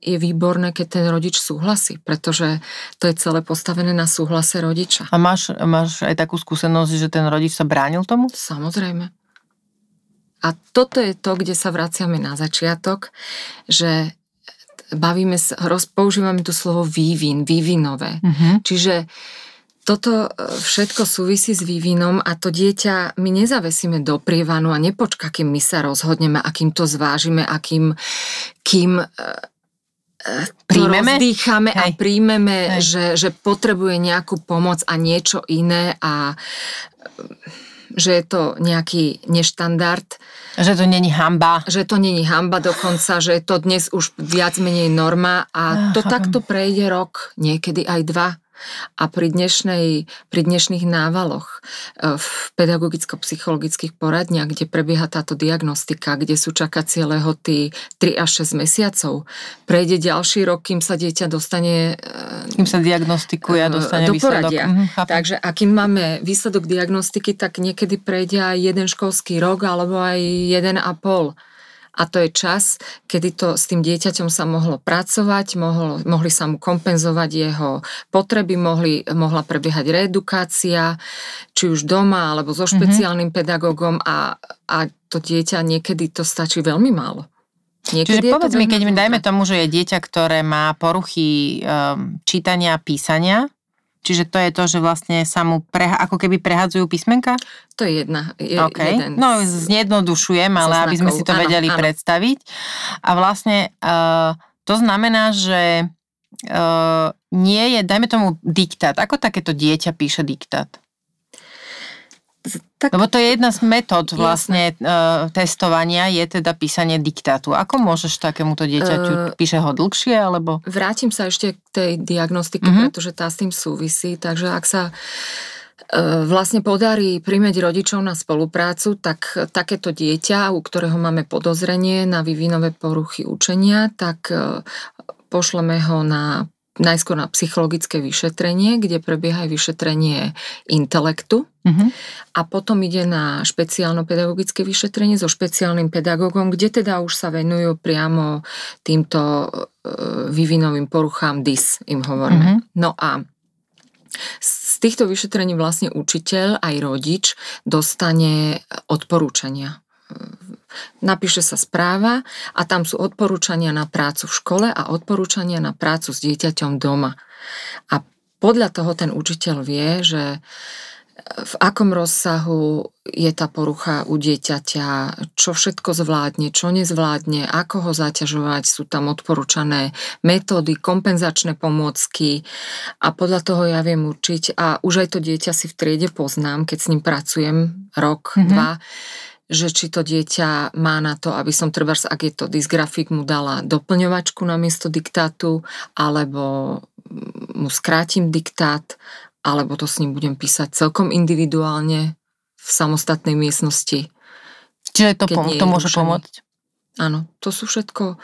Speaker 2: je výborné, keď ten rodič súhlasí, pretože to je celé postavené na súhlase rodiča.
Speaker 1: A máš, máš aj takú skúsenosť, že ten rodič sa bránil tomu?
Speaker 2: Samozrejme. A toto je to, kde sa vraciame na začiatok, že bavíme používame tu slovo vývin, vývinové.
Speaker 1: Uh-huh.
Speaker 2: Čiže toto e, všetko súvisí s vývinom a to dieťa my nezavesíme do prievanu a nepočka, kým my sa rozhodneme a kým to zvážime a kým, kým e,
Speaker 1: Príjmeme?
Speaker 2: rozdýchame a
Speaker 1: Hej.
Speaker 2: príjmeme,
Speaker 1: Hej.
Speaker 2: že, že potrebuje nejakú pomoc a niečo iné a e, že je to nejaký neštandard,
Speaker 1: Že to není hamba.
Speaker 2: že to není hamba dokonca, že je to dnes už viac menej norma a to takto prejde rok, niekedy aj dva. A pri, dnešnej, pri dnešných návaloch e, v pedagogicko-psychologických poradniach, kde prebieha táto diagnostika, kde sú čakacie lehoty 3 až 6 mesiacov, prejde ďalší rok, kým sa dieťa dostane e,
Speaker 1: Kým sa diagnostikuje a dostane
Speaker 2: do
Speaker 1: výsledok.
Speaker 2: poradia.
Speaker 1: Mhm, chápem.
Speaker 2: Takže akým máme výsledok diagnostiky, tak niekedy prejde aj jeden školský rok alebo aj jeden a pol. A to je čas, kedy to s tým dieťaťom sa mohlo pracovať, mohlo, mohli sa mu kompenzovať jeho potreby, mohli, mohla prebiehať reedukácia, či už doma alebo so špeciálnym pedagógom a, a to dieťa niekedy to stačí veľmi málo.
Speaker 1: Čiže
Speaker 2: je to
Speaker 1: povedz mi, keď mi dajme tomu, že je dieťa, ktoré má poruchy um, čítania a písania, čiže to je to, že vlastne sa mu preha- ako keby prehadzujú písmenka?
Speaker 2: To je jedna, je
Speaker 1: OK.
Speaker 2: jeden
Speaker 1: No zjednodušujem, ale aby sme si to.
Speaker 2: Áno,
Speaker 1: vedeli
Speaker 2: áno.
Speaker 1: predstaviť. A vlastne uh, to znamená, že uh, nie je, dajme tomu, diktát. Ako takéto dieťa píše diktát?
Speaker 2: Tak,
Speaker 1: Lebo to je jedna z metód vlastne uh, testovania, je teda písanie diktátu. Ako môžeš takémuto dieťaťu,
Speaker 2: Eh,
Speaker 1: píše ho dlhšie, alebo...
Speaker 2: Vrátim sa ešte k tej diagnostike,
Speaker 1: Mhm.
Speaker 2: mm-hmm. pretože tá s tým súvisí. Takže ak sa e, vlastne podarí príjmeť rodičov na spoluprácu, tak takéto dieťa, u ktorého máme podozrenie na vývinové poruchy učenia, tak e, pošleme ho na najskôr na psychologické vyšetrenie, kde prebieha aj vyšetrenie intelektu
Speaker 1: Mhm.
Speaker 2: a potom ide na špeciálno-pedagogické vyšetrenie so špeciálnym pedagógom, kde teda už sa venujú priamo týmto e, vývinovým poruchám DIS, im hovoríme.
Speaker 1: Mhm.
Speaker 2: No a s týchto vyšetrení vlastne učiteľ aj rodič dostane odporúčania napíše sa správa a tam sú odporúčania na prácu v škole a odporúčania na prácu s dieťaťom doma. A podľa toho ten učiteľ vie, že v akom rozsahu je tá porucha u dieťaťa, čo všetko zvládne, čo nezvládne, ako ho zaťažovať, sú tam odporúčané metódy, kompenzačné pomôcky a podľa toho ja viem určiť a už aj to dieťa si v triede poznám, keď s ním pracujem rok, mm-hmm. dva, že či to dieťa má na to, aby som treba, ak je to dysgrafik, mu dala doplňovačku na miesto diktátu, alebo mu skrátim diktát, alebo to s ním budem písať celkom individuálne v samostatnej miestnosti.
Speaker 1: Čiže to, pom- to môže pomôcť?
Speaker 2: Áno, to sú všetko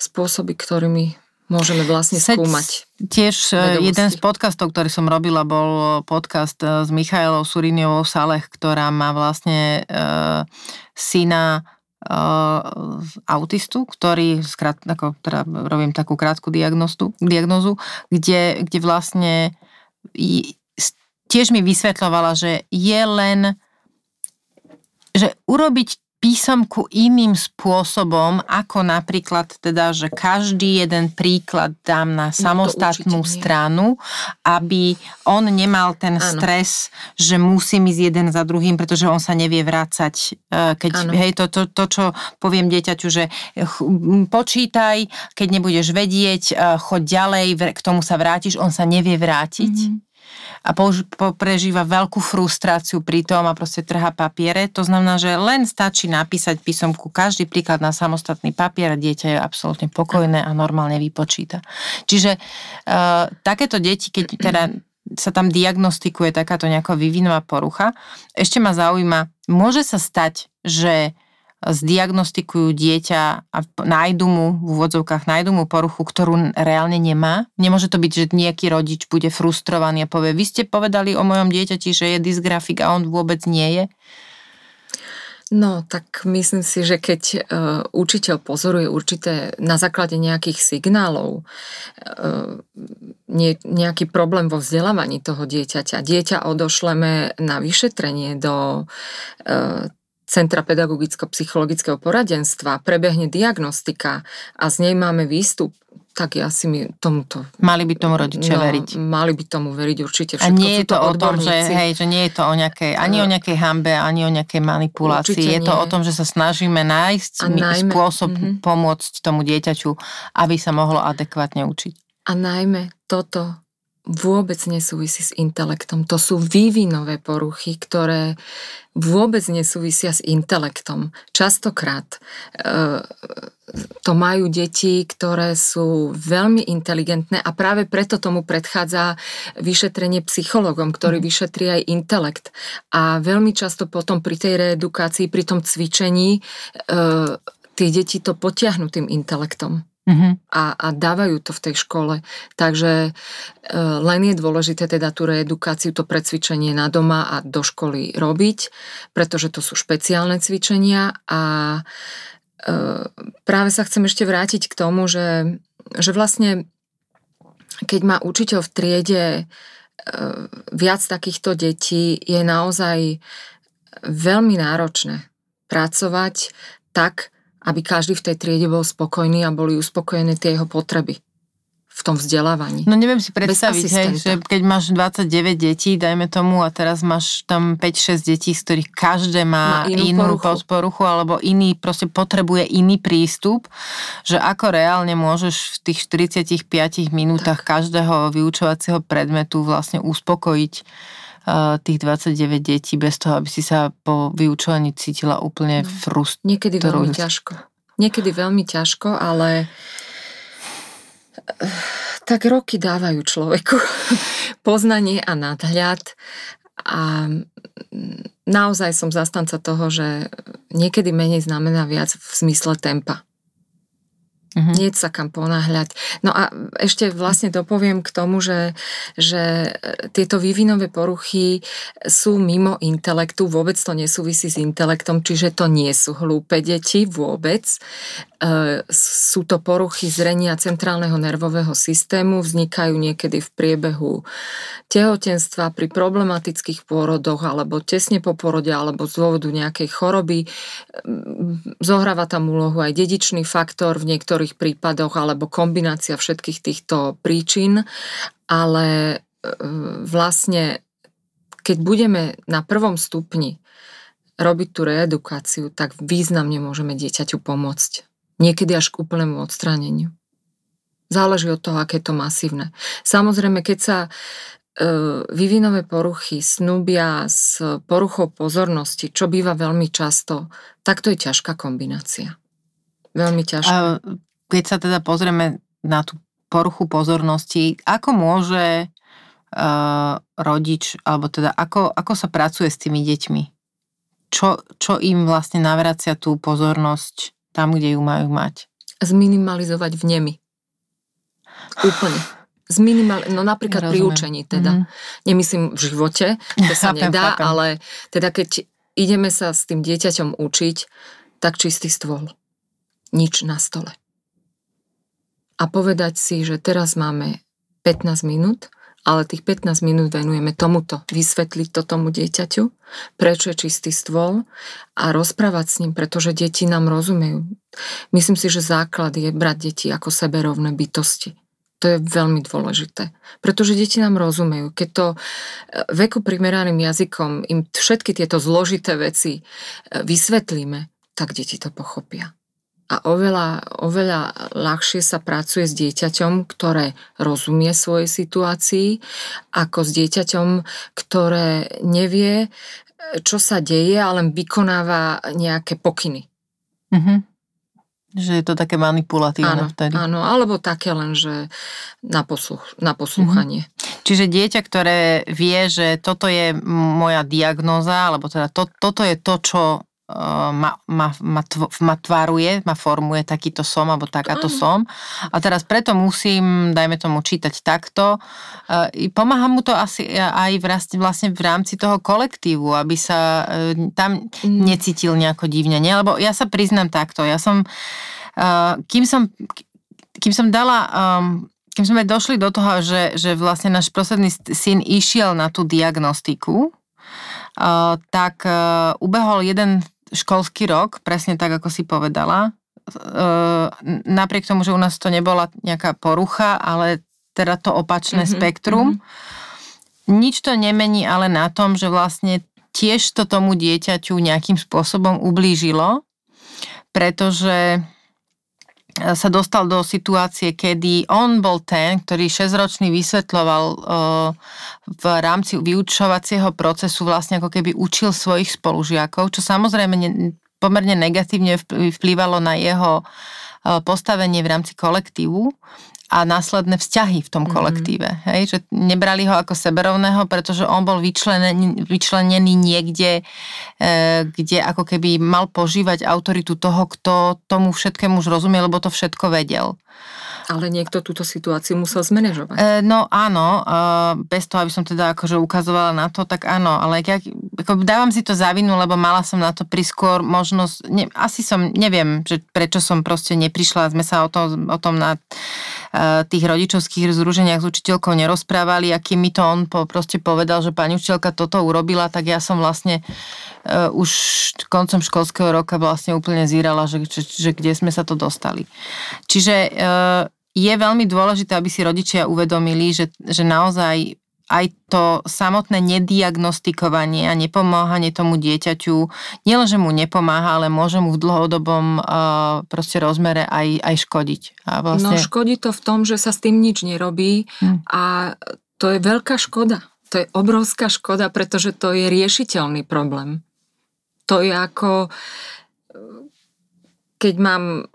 Speaker 2: spôsoby, ktorými môžeme vlastne skúmať.
Speaker 1: Tiež e, vedomosti. jeden z podcastov, ktorý som robila, bol podcast e, s Michailou Suriniovou Salech, ktorá má vlastne uh, syna uh, autistu, ktorý, skrát, ako, teda robím takú krátku diagnozu, kde, kde vlastne tiež mi vysvetľovala, že je len že urobiť písomku iným spôsobom, ako napríklad teda, že každý jeden príklad dám na no samostatnú no stranu, aby on nemal ten ano. stres, že musím ísť jeden za druhým, pretože on sa nevie vrácať. E, keď, hej, to, to, to, čo poviem dieťaťu, že počítaj, keď nebudeš vedieť, e, choď ďalej, k tomu sa vrátiš, on sa nevie vrátiť. Mm-hmm a použ- po, prežíva veľkú frustráciu pri tom a proste trhá papiere. To znamená, že len stačí napísať písomku každý príklad na samostatný papier a dieťa je absolútne pokojné a normálne vypočíta. Čiže uh, takéto deti, keď teda sa tam diagnostikuje takáto nejaká vývinová porucha, ešte ma zaujíma, môže sa stať, že zdiagnostikujú dieťa a nájdu mu, v úvodzovkách nájdu mu poruchu, ktorú reálne nemá. Nemôže to byť, že nejaký rodič bude frustrovaný a povie, vy ste povedali o mojom dieťati, že je dysgrafik a on vôbec nie je.
Speaker 2: No, tak myslím si, že keď uh, učiteľ pozoruje určité na základe nejakých signálov uh, nie, nejaký problém vo vzdelávaní toho dieťaťa, dieťa odošleme na vyšetrenie do uh, Centra pedagogicko-psychologického poradenstva prebehne diagnostika a z nej máme výstup, tak ja si mi tomuto...
Speaker 1: Mali by tomu rodičia no, veriť.
Speaker 2: Mali by tomu veriť určite.
Speaker 1: Všetko a nie je to, to o tom, že, hej, že nie je to o nejakej, ani o nejakej hambe, ani o nejakej manipulácii. Určite je nie. to o tom, že sa snažíme nájsť najmä, spôsob mm-hmm. pomôcť tomu dieťaťu, aby sa mohlo adekvátne učiť.
Speaker 2: A najmä toto vôbec nesúvisí s intelektom. To sú vývinové poruchy, ktoré vôbec nesúvisia s intelektom. Častokrát e, to majú deti, ktoré sú veľmi inteligentné a práve preto tomu predchádza vyšetrenie psychologom, ktorý mm. vyšetrí aj intelekt. A veľmi často potom pri tej reedukácii, pri tom cvičení, e, tie deti to potiahnu tým intelektom mm-hmm. a, a dávajú to v tej škole. Takže e, len je dôležité teda tú reedukáciu, to precvičenie na doma a do školy robiť, pretože to sú špeciálne cvičenia a e, práve sa chcem ešte vrátiť k tomu, že, že vlastne keď má učiteľ v triede e, viac takýchto detí, je naozaj veľmi náročné pracovať tak, aby každý v tej triede bol spokojný a boli uspokojené tie jeho potreby v tom vzdelávaní.
Speaker 1: No neviem si predstaviť, hej, že keď máš 29 detí, dajme tomu, a teraz máš tam 5-6 detí, z ktorých každé má, má inú, inú poruchu. poruchu, alebo iný, proste potrebuje iný prístup, že ako reálne môžeš v tých 45 minútach tak. každého vyučovacieho predmetu vlastne uspokojiť tých 29 detí bez toho, aby si sa po vyučovaní cítila úplne no. frustrujúco.
Speaker 2: Niekedy veľmi ťažko. Niekedy veľmi ťažko, ale tak roky dávajú človeku [laughs] poznanie a nadhľad a naozaj som zastanca toho, že niekedy menej znamená viac v zmysle tempa. Mm-hmm. Nie sa kam ponáhľať. No a ešte vlastne dopoviem k tomu, že, že e, tieto vývinové poruchy sú mimo intelektu, vôbec to nesúvisí s intelektom, čiže to nie sú hlúpe deti vôbec. E, sú to poruchy zrenia centrálneho nervového systému, vznikajú niekedy v priebehu tehotenstva, pri problematických pôrodoch, alebo tesne po porode, alebo z dôvodu nejakej choroby. Zohráva tam úlohu aj dedičný faktor v niektorých niektorých prípadoch alebo kombinácia všetkých týchto príčin, ale e, vlastne keď budeme na prvom stupni robiť tú reedukáciu, tak významne môžeme dieťaťu pomôcť. Niekedy až k úplnému odstráneniu. Záleží od toho, aké je to masívne. Samozrejme, keď sa e, vyvinové poruchy snúbia s poruchou pozornosti, čo býva veľmi často, tak to je ťažká kombinácia. Veľmi ťažká
Speaker 1: keď sa teda pozrieme na tú poruchu pozornosti, ako môže uh, rodič, alebo teda ako, ako sa pracuje s tými deťmi? Čo, čo im vlastne navracia tú pozornosť tam, kde ju majú mať?
Speaker 2: Zminimalizovať vnemy. Úplne. Zminimal, no napríklad Rozumiem. pri učení teda. Mm-hmm. Nemyslím v živote, to sa chápem, nedá, chápem. ale teda keď ideme sa s tým dieťaťom učiť, tak čistý stôl. Nič na stole a povedať si, že teraz máme 15 minút, ale tých 15 minút venujeme tomuto, vysvetliť to tomu dieťaťu, prečo je čistý stôl a rozprávať s ním, pretože deti nám rozumejú. Myslím si, že základ je brať deti ako seberovné bytosti. To je veľmi dôležité, pretože deti nám rozumejú. Keď to e, veku primeraným jazykom im všetky tieto zložité veci e, vysvetlíme, tak deti to pochopia a oveľa, oveľa ľahšie sa pracuje s dieťaťom, ktoré rozumie svojej situácii, ako s dieťaťom, ktoré nevie, čo sa deje, ale vykonáva nejaké pokyny.
Speaker 1: Mm-hmm. Že je to také manipulatívne
Speaker 2: áno,
Speaker 1: vtedy.
Speaker 2: Áno, alebo také len, že na, posluch, na poslúchanie.
Speaker 1: Mm-hmm. Čiže dieťa, ktoré vie, že toto je moja diagnóza, alebo teda to, toto je to, čo ma, ma, ma, tv, ma tvaruje, ma formuje takýto som alebo takáto som. A teraz preto musím, dajme tomu, čítať takto. Pomáha mu to asi aj vlastne v rámci toho kolektívu, aby sa e, tam mm. necítil nejako divne. Nie? Lebo ja sa priznám takto. Ja som, kým som, kým som dala kým sme došli do toho, že, že vlastne náš posledný syn išiel na tú diagnostiku, Uh, tak uh, ubehol jeden školský rok, presne tak, ako si povedala. Napriek tomu, že u nás to nebola nejaká porucha, ale teda to opačné mm-hmm, spektrum. Mm-hmm. Nič to nemení ale na tom, že vlastne tiež to tomu dieťaťu nejakým spôsobom ublížilo, pretože sa dostal do situácie, kedy on bol ten, ktorý 6-ročný vysvetľoval v rámci vyučovacieho procesu vlastne ako keby učil svojich spolužiakov, čo samozrejme pomerne negatívne vplývalo na jeho postavenie v rámci kolektívu a následné vzťahy v tom mhm. kolektíve. Hej? Že nebrali ho ako seberovného, pretože on bol vyčlenený, vyčlenený niekde, e, kde ako keby mal požívať autoritu toho, kto tomu všetkému už rozumie, lebo to všetko vedel.
Speaker 2: Ale niekto túto situáciu musel zmanéžovať.
Speaker 1: E, no áno, e, bez toho, aby som teda akože ukazovala na to, tak áno, ale ja, ako dávam si to za vinu, lebo mala som na to priskôr možnosť, ne, asi som, neviem, že prečo som proste neprišla, sme sa o, to, o tom na tých rodičovských zruženiach s učiteľkou nerozprávali a kým mi to on po, proste povedal, že pani učiteľka toto urobila, tak ja som vlastne uh, už koncom školského roka vlastne úplne zírala, že, že, že kde sme sa to dostali. Čiže uh, je veľmi dôležité, aby si rodičia uvedomili, že, že naozaj aj to samotné nediagnostikovanie a nepomáhanie tomu dieťaťu, nielenže mu nepomáha, ale môže mu v dlhodobom uh, proste rozmere aj, aj škodiť.
Speaker 2: A vlastne... No škodí to v tom, že sa s tým nič nerobí hmm. a to je veľká škoda. To je obrovská škoda, pretože to je riešiteľný problém. To je ako keď mám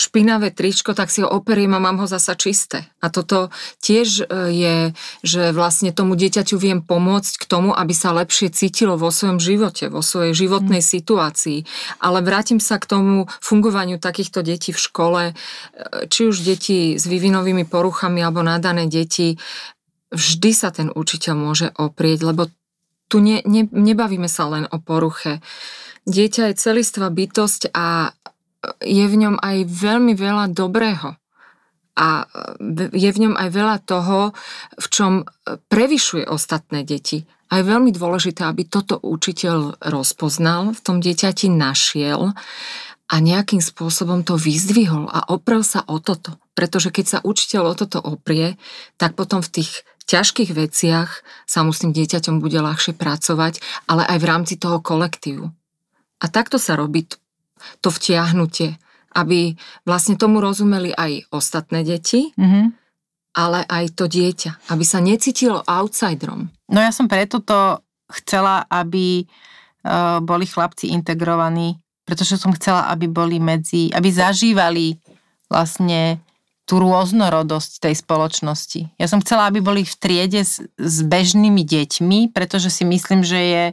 Speaker 2: špinavé tričko, tak si ho operiem a mám ho zasa čisté. A toto tiež e, je, že vlastne tomu dieťaťu viem pomôcť k tomu, aby sa lepšie cítilo vo svojom živote, vo svojej životnej mm. situácii. Ale vrátim sa k tomu fungovaniu takýchto detí v škole, e, či už deti s vývinovými poruchami alebo nadané deti, vždy sa ten učiteľ môže oprieť, lebo tu ne, ne, nebavíme sa len o poruche. Dieťa je celistvá bytosť a je v ňom aj veľmi veľa dobrého. A je v ňom aj veľa toho, v čom prevyšuje ostatné deti. A je veľmi dôležité, aby toto učiteľ rozpoznal, v tom dieťati našiel a nejakým spôsobom to vyzdvihol a oprel sa o toto. Pretože keď sa učiteľ o toto oprie, tak potom v tých ťažkých veciach sa mu s tým dieťaťom bude ľahšie pracovať, ale aj v rámci toho kolektívu. A takto sa robí to vtiahnutie, aby vlastne tomu rozumeli aj ostatné deti, mm-hmm. ale aj to dieťa, aby sa necítilo outsiderom.
Speaker 1: No ja som preto to chcela, aby uh, boli chlapci integrovaní, pretože som chcela, aby boli medzi, aby zažívali vlastne tú rôznorodosť tej spoločnosti. Ja som chcela, aby boli v triede s, s bežnými deťmi, pretože si myslím, že je,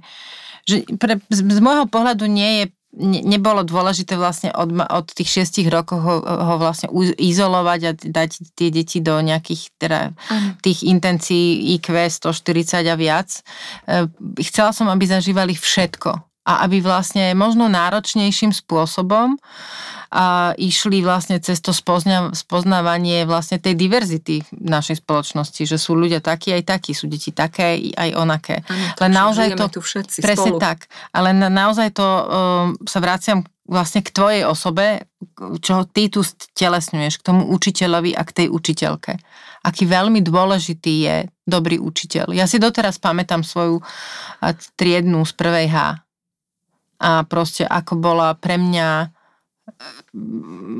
Speaker 1: že pre, z, z môjho pohľadu nie je ne, nebolo dôležité vlastne od, od tých šiestich rokov ho, ho vlastne izolovať a dať tie deti do nejakých teda tých intencií IQ 140 a viac. E, chcela som, aby zažívali všetko a aby vlastne možno náročnejším spôsobom a išli vlastne cez to spozna, spoznávanie vlastne tej diverzity v našej spoločnosti, že sú ľudia takí aj takí, sú deti také aj onaké.
Speaker 2: Ano, Len naozaj to, tu všetci
Speaker 1: presne spolu. tak, ale na, naozaj to um, sa vraciam vlastne k tvojej osobe, čo ty tu telesňuješ, k tomu učiteľovi a k tej učiteľke. Aký veľmi dôležitý je dobrý učiteľ. Ja si doteraz pamätám svoju triednu z prvej H. A proste ako bola pre mňa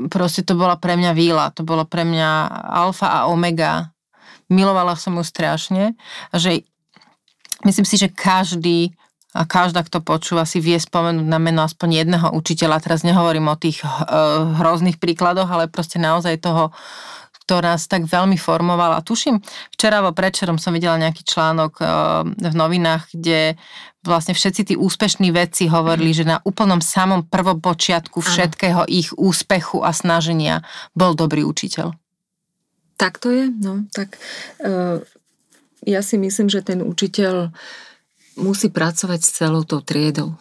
Speaker 1: proste to bola pre mňa víla, to bolo pre mňa alfa a omega. Milovala som ju strašne že myslím si, že každý a každá, kto počúva, si vie spomenúť na meno aspoň jedného učiteľa. Teraz nehovorím o tých uh, hrozných príkladoch, ale proste naozaj toho, kto nás tak veľmi formoval. A tuším, včera vo predčerom som videla nejaký článok uh, v novinách, kde vlastne všetci tí úspešní vedci hovorili, že na úplnom samom prvopočiatku všetkého ich úspechu a snaženia bol dobrý učiteľ.
Speaker 2: Tak to je, no, tak uh, ja si myslím, že ten učiteľ musí pracovať s celou tou triedou.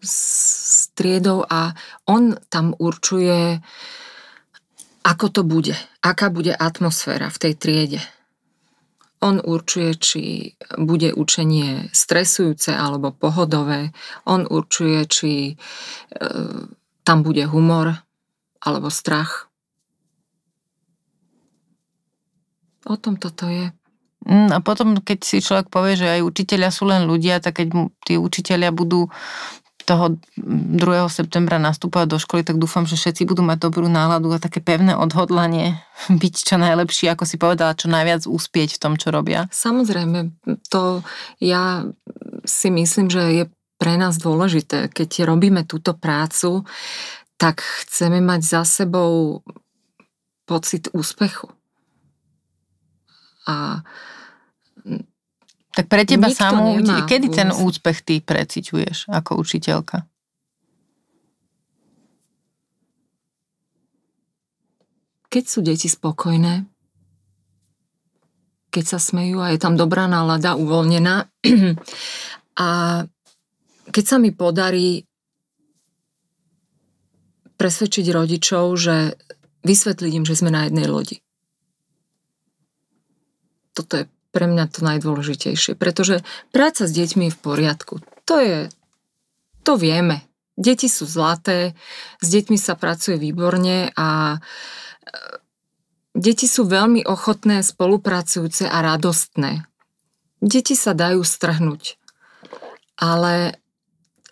Speaker 2: S triedou a on tam určuje, ako to bude, aká bude atmosféra v tej triede on určuje, či bude učenie stresujúce alebo pohodové. On určuje, či e, tam bude humor alebo strach. O tom toto je.
Speaker 1: Mm, a potom, keď si človek povie, že aj učiteľia sú len ľudia, tak keď tí učiteľia budú toho 2. septembra nastúpať do školy, tak dúfam, že všetci budú mať dobrú náladu a také pevné odhodlanie [laughs] byť čo najlepší, ako si povedala, čo najviac úspieť v tom, čo robia.
Speaker 2: Samozrejme, to ja si myslím, že je pre nás dôležité. Keď robíme túto prácu, tak chceme mať za sebou pocit úspechu. A
Speaker 1: tak pre teba Nikto samú, nemá. kedy ten úspech ty preciťuješ ako učiteľka?
Speaker 2: Keď sú deti spokojné, keď sa smejú a je tam dobrá nálada, uvoľnená [clears throat] a keď sa mi podarí presvedčiť rodičov, že vysvetliť im, že sme na jednej lodi. Toto je pre mňa to najdôležitejšie, pretože práca s deťmi je v poriadku. To je, to vieme. Deti sú zlaté, s deťmi sa pracuje výborne a e, deti sú veľmi ochotné, spolupracujúce a radostné. Deti sa dajú strhnúť, ale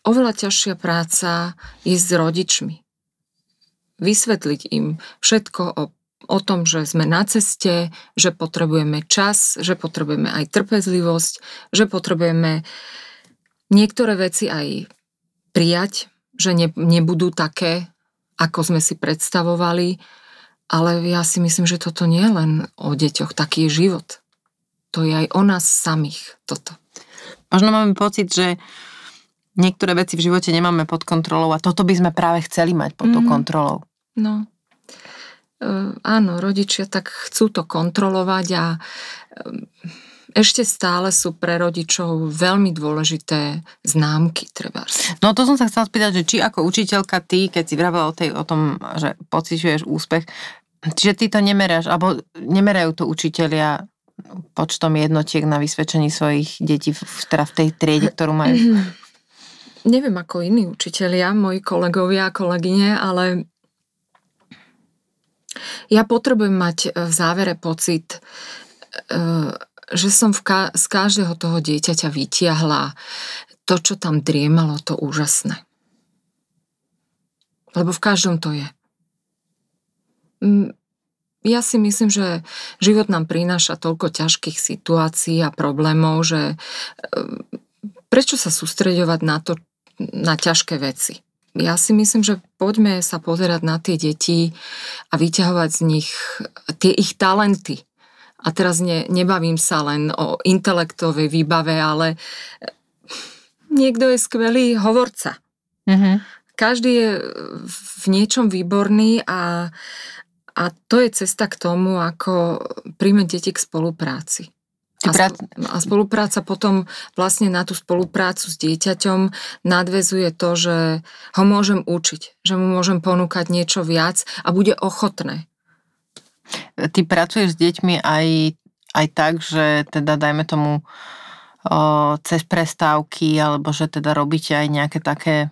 Speaker 2: oveľa ťažšia práca je s rodičmi. Vysvetliť im všetko o o tom, že sme na ceste, že potrebujeme čas, že potrebujeme aj trpezlivosť, že potrebujeme niektoré veci aj prijať, že ne, nebudú také, ako sme si predstavovali, ale ja si myslím, že toto nie je len o deťoch, taký je život. To je aj o nás samých toto.
Speaker 1: Možno máme pocit, že niektoré veci v živote nemáme pod kontrolou a toto by sme práve chceli mať pod mm. kontrolou.
Speaker 2: No, áno, rodičia tak chcú to kontrolovať a e, ešte stále sú pre rodičov veľmi dôležité známky, treba.
Speaker 1: No to som sa chcela spýtať, že či ako učiteľka ty, keď si vravela o, tej, o tom, že pociťuješ úspech, čiže ty to nemeráš, alebo nemerajú to učiteľia počtom jednotiek na vysvedčení svojich detí v, teda v tej triede, ktorú majú? [clears throat]
Speaker 2: Neviem ako iní učiteľia, moji kolegovia a kolegyne, ale ja potrebujem mať v závere pocit, e, že som v ka- z každého toho dieťaťa vytiahla to, čo tam driemalo, to úžasné. Lebo v každom to je. Ja si myslím, že život nám prináša toľko ťažkých situácií a problémov, že e, prečo sa sústreďovať na to, na ťažké veci? Ja si myslím, že poďme sa pozerať na tie deti a vyťahovať z nich tie ich talenty. A teraz ne, nebavím sa len o intelektovej výbave, ale niekto je skvelý hovorca. Mm-hmm. Každý je v niečom výborný a, a to je cesta k tomu, ako príjme deti k spolupráci. A, a spolupráca potom vlastne na tú spoluprácu s dieťaťom nadvezuje to, že ho môžem učiť, že mu môžem ponúkať niečo viac a bude ochotné.
Speaker 1: Ty pracuješ s deťmi aj, aj tak, že teda dajme tomu o, cez prestávky, alebo že teda robíte aj nejaké také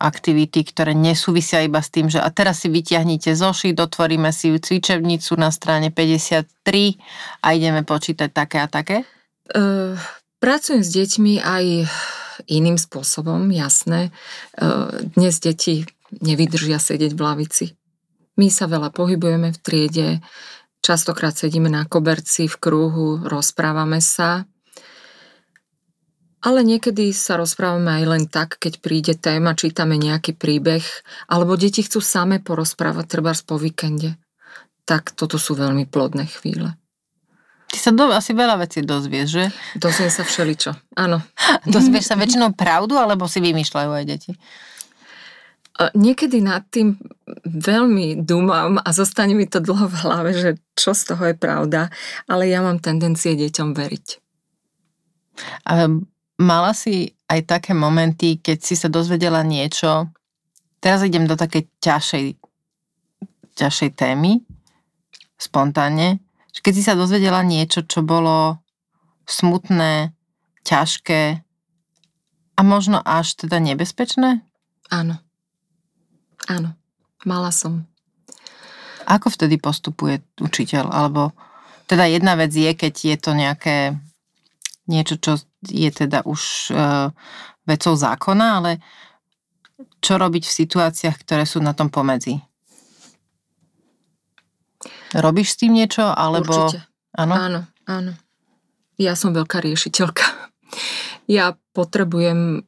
Speaker 1: aktivity, ktoré nesúvisia iba s tým, že a teraz si vyťahnite zošit, dotvoríme si cvičebnicu na strane 53 a ideme počítať také a také? Uh,
Speaker 2: pracujem s deťmi aj iným spôsobom, jasné. Uh, dnes deti nevydržia sedieť v lavici. My sa veľa pohybujeme v triede, častokrát sedíme na koberci v kruhu, rozprávame sa ale niekedy sa rozprávame aj len tak, keď príde téma, čítame nejaký príbeh, alebo deti chcú same porozprávať, treba po víkende. Tak toto sú veľmi plodné chvíle.
Speaker 1: Ty sa do, asi veľa vecí dozvieš, že?
Speaker 2: Dozviem sa všeličo, áno. [laughs]
Speaker 1: Dozvieš sa väčšinou pravdu, alebo si vymýšľajú aj deti?
Speaker 2: Niekedy nad tým veľmi dúmam a zostane mi to dlho v hlave, že čo z toho je pravda, ale ja mám tendencie deťom veriť.
Speaker 1: A Mala si aj také momenty, keď si sa dozvedela niečo, teraz idem do takej ťažšej, ťažšej témy, spontánne, že keď si sa dozvedela niečo, čo bolo smutné, ťažké a možno až teda nebezpečné?
Speaker 2: Áno. Áno. Mala som.
Speaker 1: Ako vtedy postupuje učiteľ? Alebo teda jedna vec je, keď je to nejaké niečo, čo je teda už e, vecou zákona, ale čo robiť v situáciách, ktoré sú na tom pomedzi? Robíš s tým niečo? Alebo...
Speaker 2: Určite. Áno? Áno, áno. Ja som veľká riešiteľka. Ja potrebujem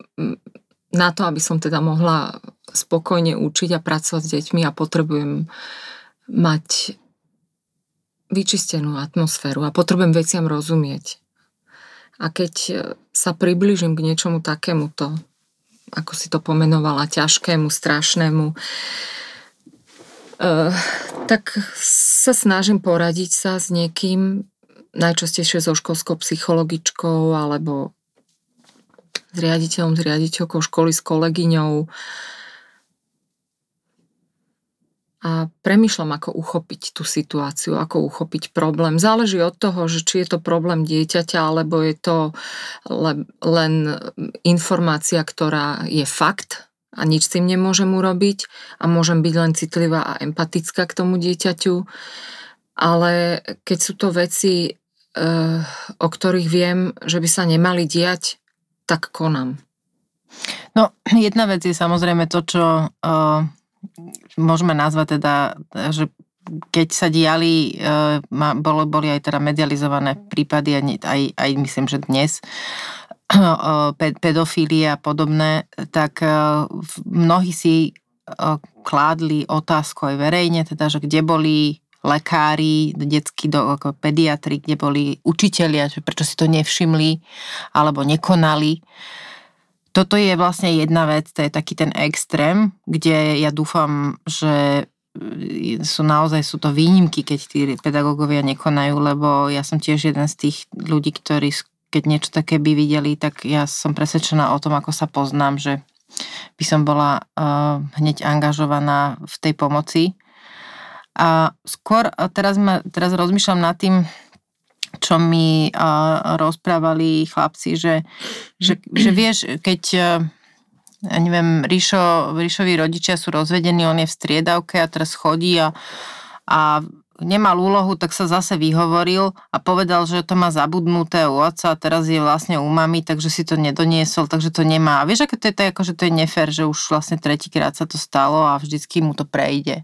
Speaker 2: na to, aby som teda mohla spokojne učiť a pracovať s deťmi a potrebujem mať vyčistenú atmosféru a potrebujem veciam rozumieť. A keď e, sa približím k niečomu takémuto, ako si to pomenovala, ťažkému, strašnému, uh, tak sa snažím poradiť sa s niekým, najčastejšie so školskou psychologičkou alebo s riaditeľom, s riaditeľkou školy, s kolegyňou, a premyšľam, ako uchopiť tú situáciu, ako uchopiť problém. Záleží od toho, že či je to problém dieťaťa, alebo je to len informácia, ktorá je fakt a nič s tým nemôžem urobiť a môžem byť len citlivá a empatická k tomu dieťaťu. Ale keď sú to veci, eh, o ktorých viem, že by sa nemali diať, tak konám.
Speaker 1: No, jedna vec je samozrejme to, čo uh môžeme nazvať teda, že keď sa diali, e, boli aj teda medializované prípady, aj, aj myslím, že dnes, [clears throat] pedofílie a podobné, tak e, mnohí si kládli otázku aj verejne, teda, že kde boli lekári, detskí pediatri, kde boli učitelia, že prečo si to nevšimli alebo nekonali. Toto je vlastne jedna vec, to je taký ten extrém, kde ja dúfam, že sú naozaj sú to výnimky, keď tí pedagógovia nekonajú, lebo ja som tiež jeden z tých ľudí, ktorí keď niečo také by videli, tak ja som presvedčená o tom, ako sa poznám, že by som bola uh, hneď angažovaná v tej pomoci. A skôr teraz, ma, teraz rozmýšľam nad tým, čo mi uh, rozprávali chlapci, že, že, že vieš, keď uh, ja neviem, Ríšo, Ríšovi rodičia sú rozvedení, on je v striedavke a teraz chodí a, a nemal úlohu, tak sa zase vyhovoril a povedal, že to má zabudnuté u otca a teraz je vlastne u mami, takže si to nedoniesol, takže to nemá. A vieš, aké to je, to, ako, že to je nefér, že už vlastne tretíkrát sa to stalo a vždycky mu to prejde.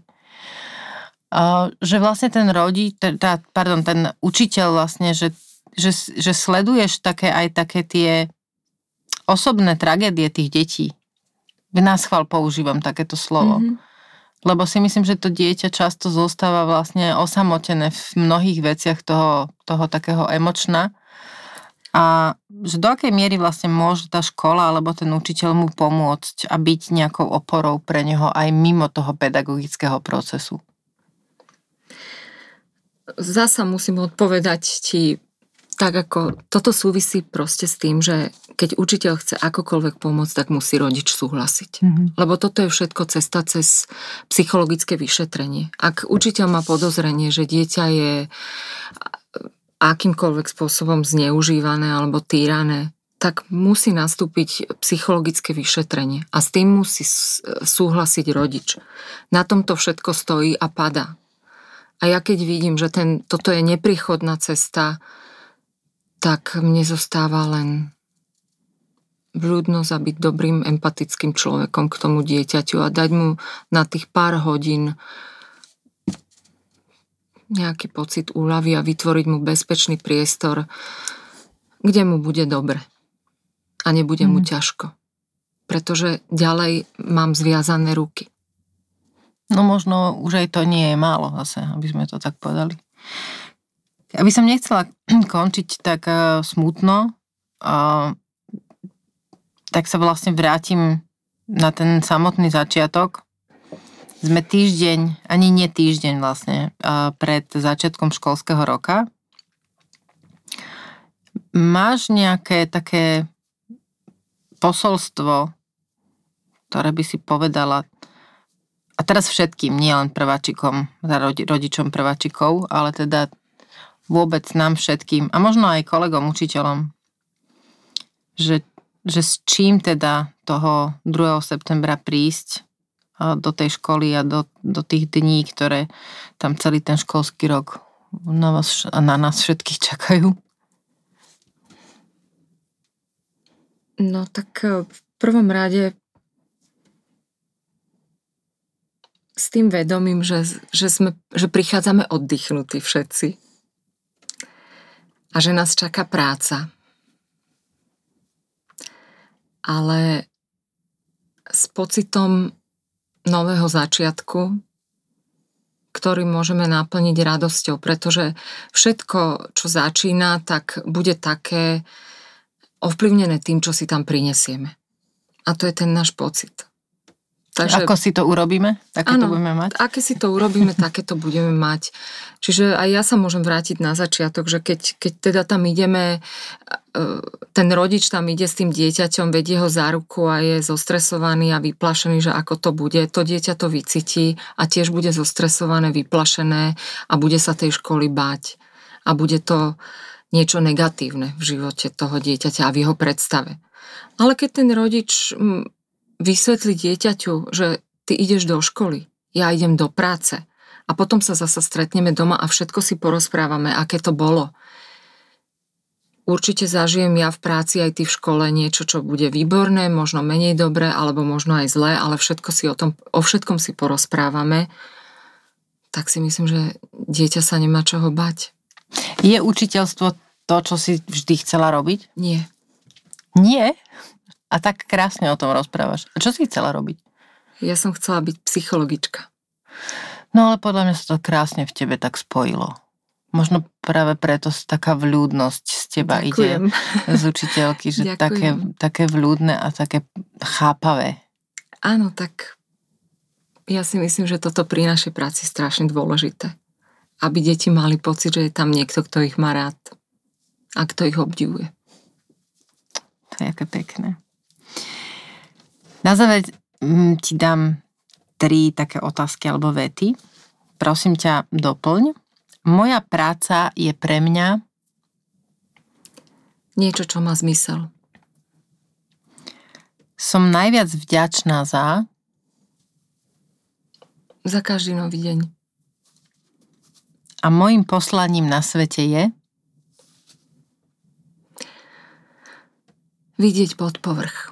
Speaker 1: Že vlastne ten rodič, tá, pardon, ten učiteľ vlastne, že, že, že sleduješ také aj také tie osobné tragédie tých detí. V nás chval používam takéto slovo. Mm-hmm lebo si myslím, že to dieťa často zostáva vlastne osamotené v mnohých veciach toho, toho takého emočna. A že do akej miery vlastne môže tá škola alebo ten učiteľ mu pomôcť a byť nejakou oporou pre neho aj mimo toho pedagogického procesu?
Speaker 2: Zasa musím odpovedať ti tak ako toto súvisí proste s tým, že keď učiteľ chce akokoľvek pomôcť, tak musí rodič súhlasiť. Mm-hmm. Lebo toto je všetko cesta cez psychologické vyšetrenie. Ak učiteľ má podozrenie, že dieťa je akýmkoľvek spôsobom zneužívané alebo týrané, tak musí nastúpiť psychologické vyšetrenie a s tým musí súhlasiť rodič. Na tomto všetko stojí a pada. A ja keď vidím, že ten, toto je neprichodná cesta, tak mne zostáva len vľúdnosť a byť dobrým empatickým človekom k tomu dieťaťu a dať mu na tých pár hodín nejaký pocit úľavy a vytvoriť mu bezpečný priestor, kde mu bude dobre a nebude mm. mu mhm. ťažko. Pretože ďalej mám zviazané ruky.
Speaker 1: No možno už aj to nie je málo zase, aby sme to tak povedali. Aby som nechcela [clears throat] končiť tak uh, smutno, tak sa vlastne vrátim na ten samotný začiatok. Sme týždeň, ani nie týždeň vlastne, uh, pred začiatkom školského roka. Máš nejaké také posolstvo, ktoré by si povedala a teraz všetkým, nie len prváčikom, rodičom prváčikov, ale teda vôbec nám všetkým a možno aj kolegom, učiteľom, že, že s čím teda toho 2. septembra prísť do tej školy a do, do tých dní, ktoré tam celý ten školský rok na, vás, na nás všetkých čakajú?
Speaker 2: No tak e, v prvom rade s tým vedomím, že, že, sme, že prichádzame oddychnutí všetci a že nás čaká práca. Ale s pocitom nového začiatku, ktorý môžeme naplniť radosťou, pretože všetko, čo začína, tak bude také ovplyvnené tým, čo si tam prinesieme. A to je ten náš pocit.
Speaker 1: Takže, Ako si to urobíme? Také áno, to budeme mať?
Speaker 2: aké si to urobíme, [laughs] také to budeme mať. Čiže aj ja sa môžem vrátiť na začiatok, že keď, keď teda tam ideme, e, ten rodič tam ide s tým dieťaťom, vedie ho za ruku a je zostresovaný a vyplašený, že ako to bude, to dieťa to vycíti a tiež bude zostresované, vyplašené a bude sa tej školy báť. A bude to niečo negatívne v živote toho dieťaťa a v jeho predstave. Ale keď ten rodič vysvetliť dieťaťu, že ty ideš do školy, ja idem do práce a potom sa zasa stretneme doma a všetko si porozprávame, aké to bolo. Určite zažijem ja v práci aj ty v škole niečo, čo bude výborné, možno menej dobré, alebo možno aj zlé, ale všetko si o, tom, o všetkom si porozprávame, tak si myslím, že dieťa sa nemá čoho bať.
Speaker 1: Je učiteľstvo to, čo si vždy chcela robiť?
Speaker 2: Nie.
Speaker 1: Nie? A tak krásne o tom rozprávaš. A čo si chcela robiť?
Speaker 2: Ja som chcela byť psychologička.
Speaker 1: No ale podľa mňa sa to krásne v tebe tak spojilo. Možno práve preto taká vľúdnosť z teba
Speaker 2: Ďakujem.
Speaker 1: ide z učiteľky, že [laughs]
Speaker 2: Ďakujem.
Speaker 1: také, také vľúdne a také chápavé.
Speaker 2: Áno, tak ja si myslím, že toto pri našej práci strašne dôležité. Aby deti mali pocit, že je tam niekto, kto ich má rád a kto ich obdivuje.
Speaker 1: To je aké pekné. Na záver mm, ti dám tri také otázky alebo vety. Prosím ťa, doplň. Moja práca je pre mňa
Speaker 2: Niečo, čo má zmysel.
Speaker 1: som najviac vďačná za
Speaker 2: Za každý nový deň.
Speaker 1: a môjim poslaním na svete je
Speaker 2: Vidieť pod povrch.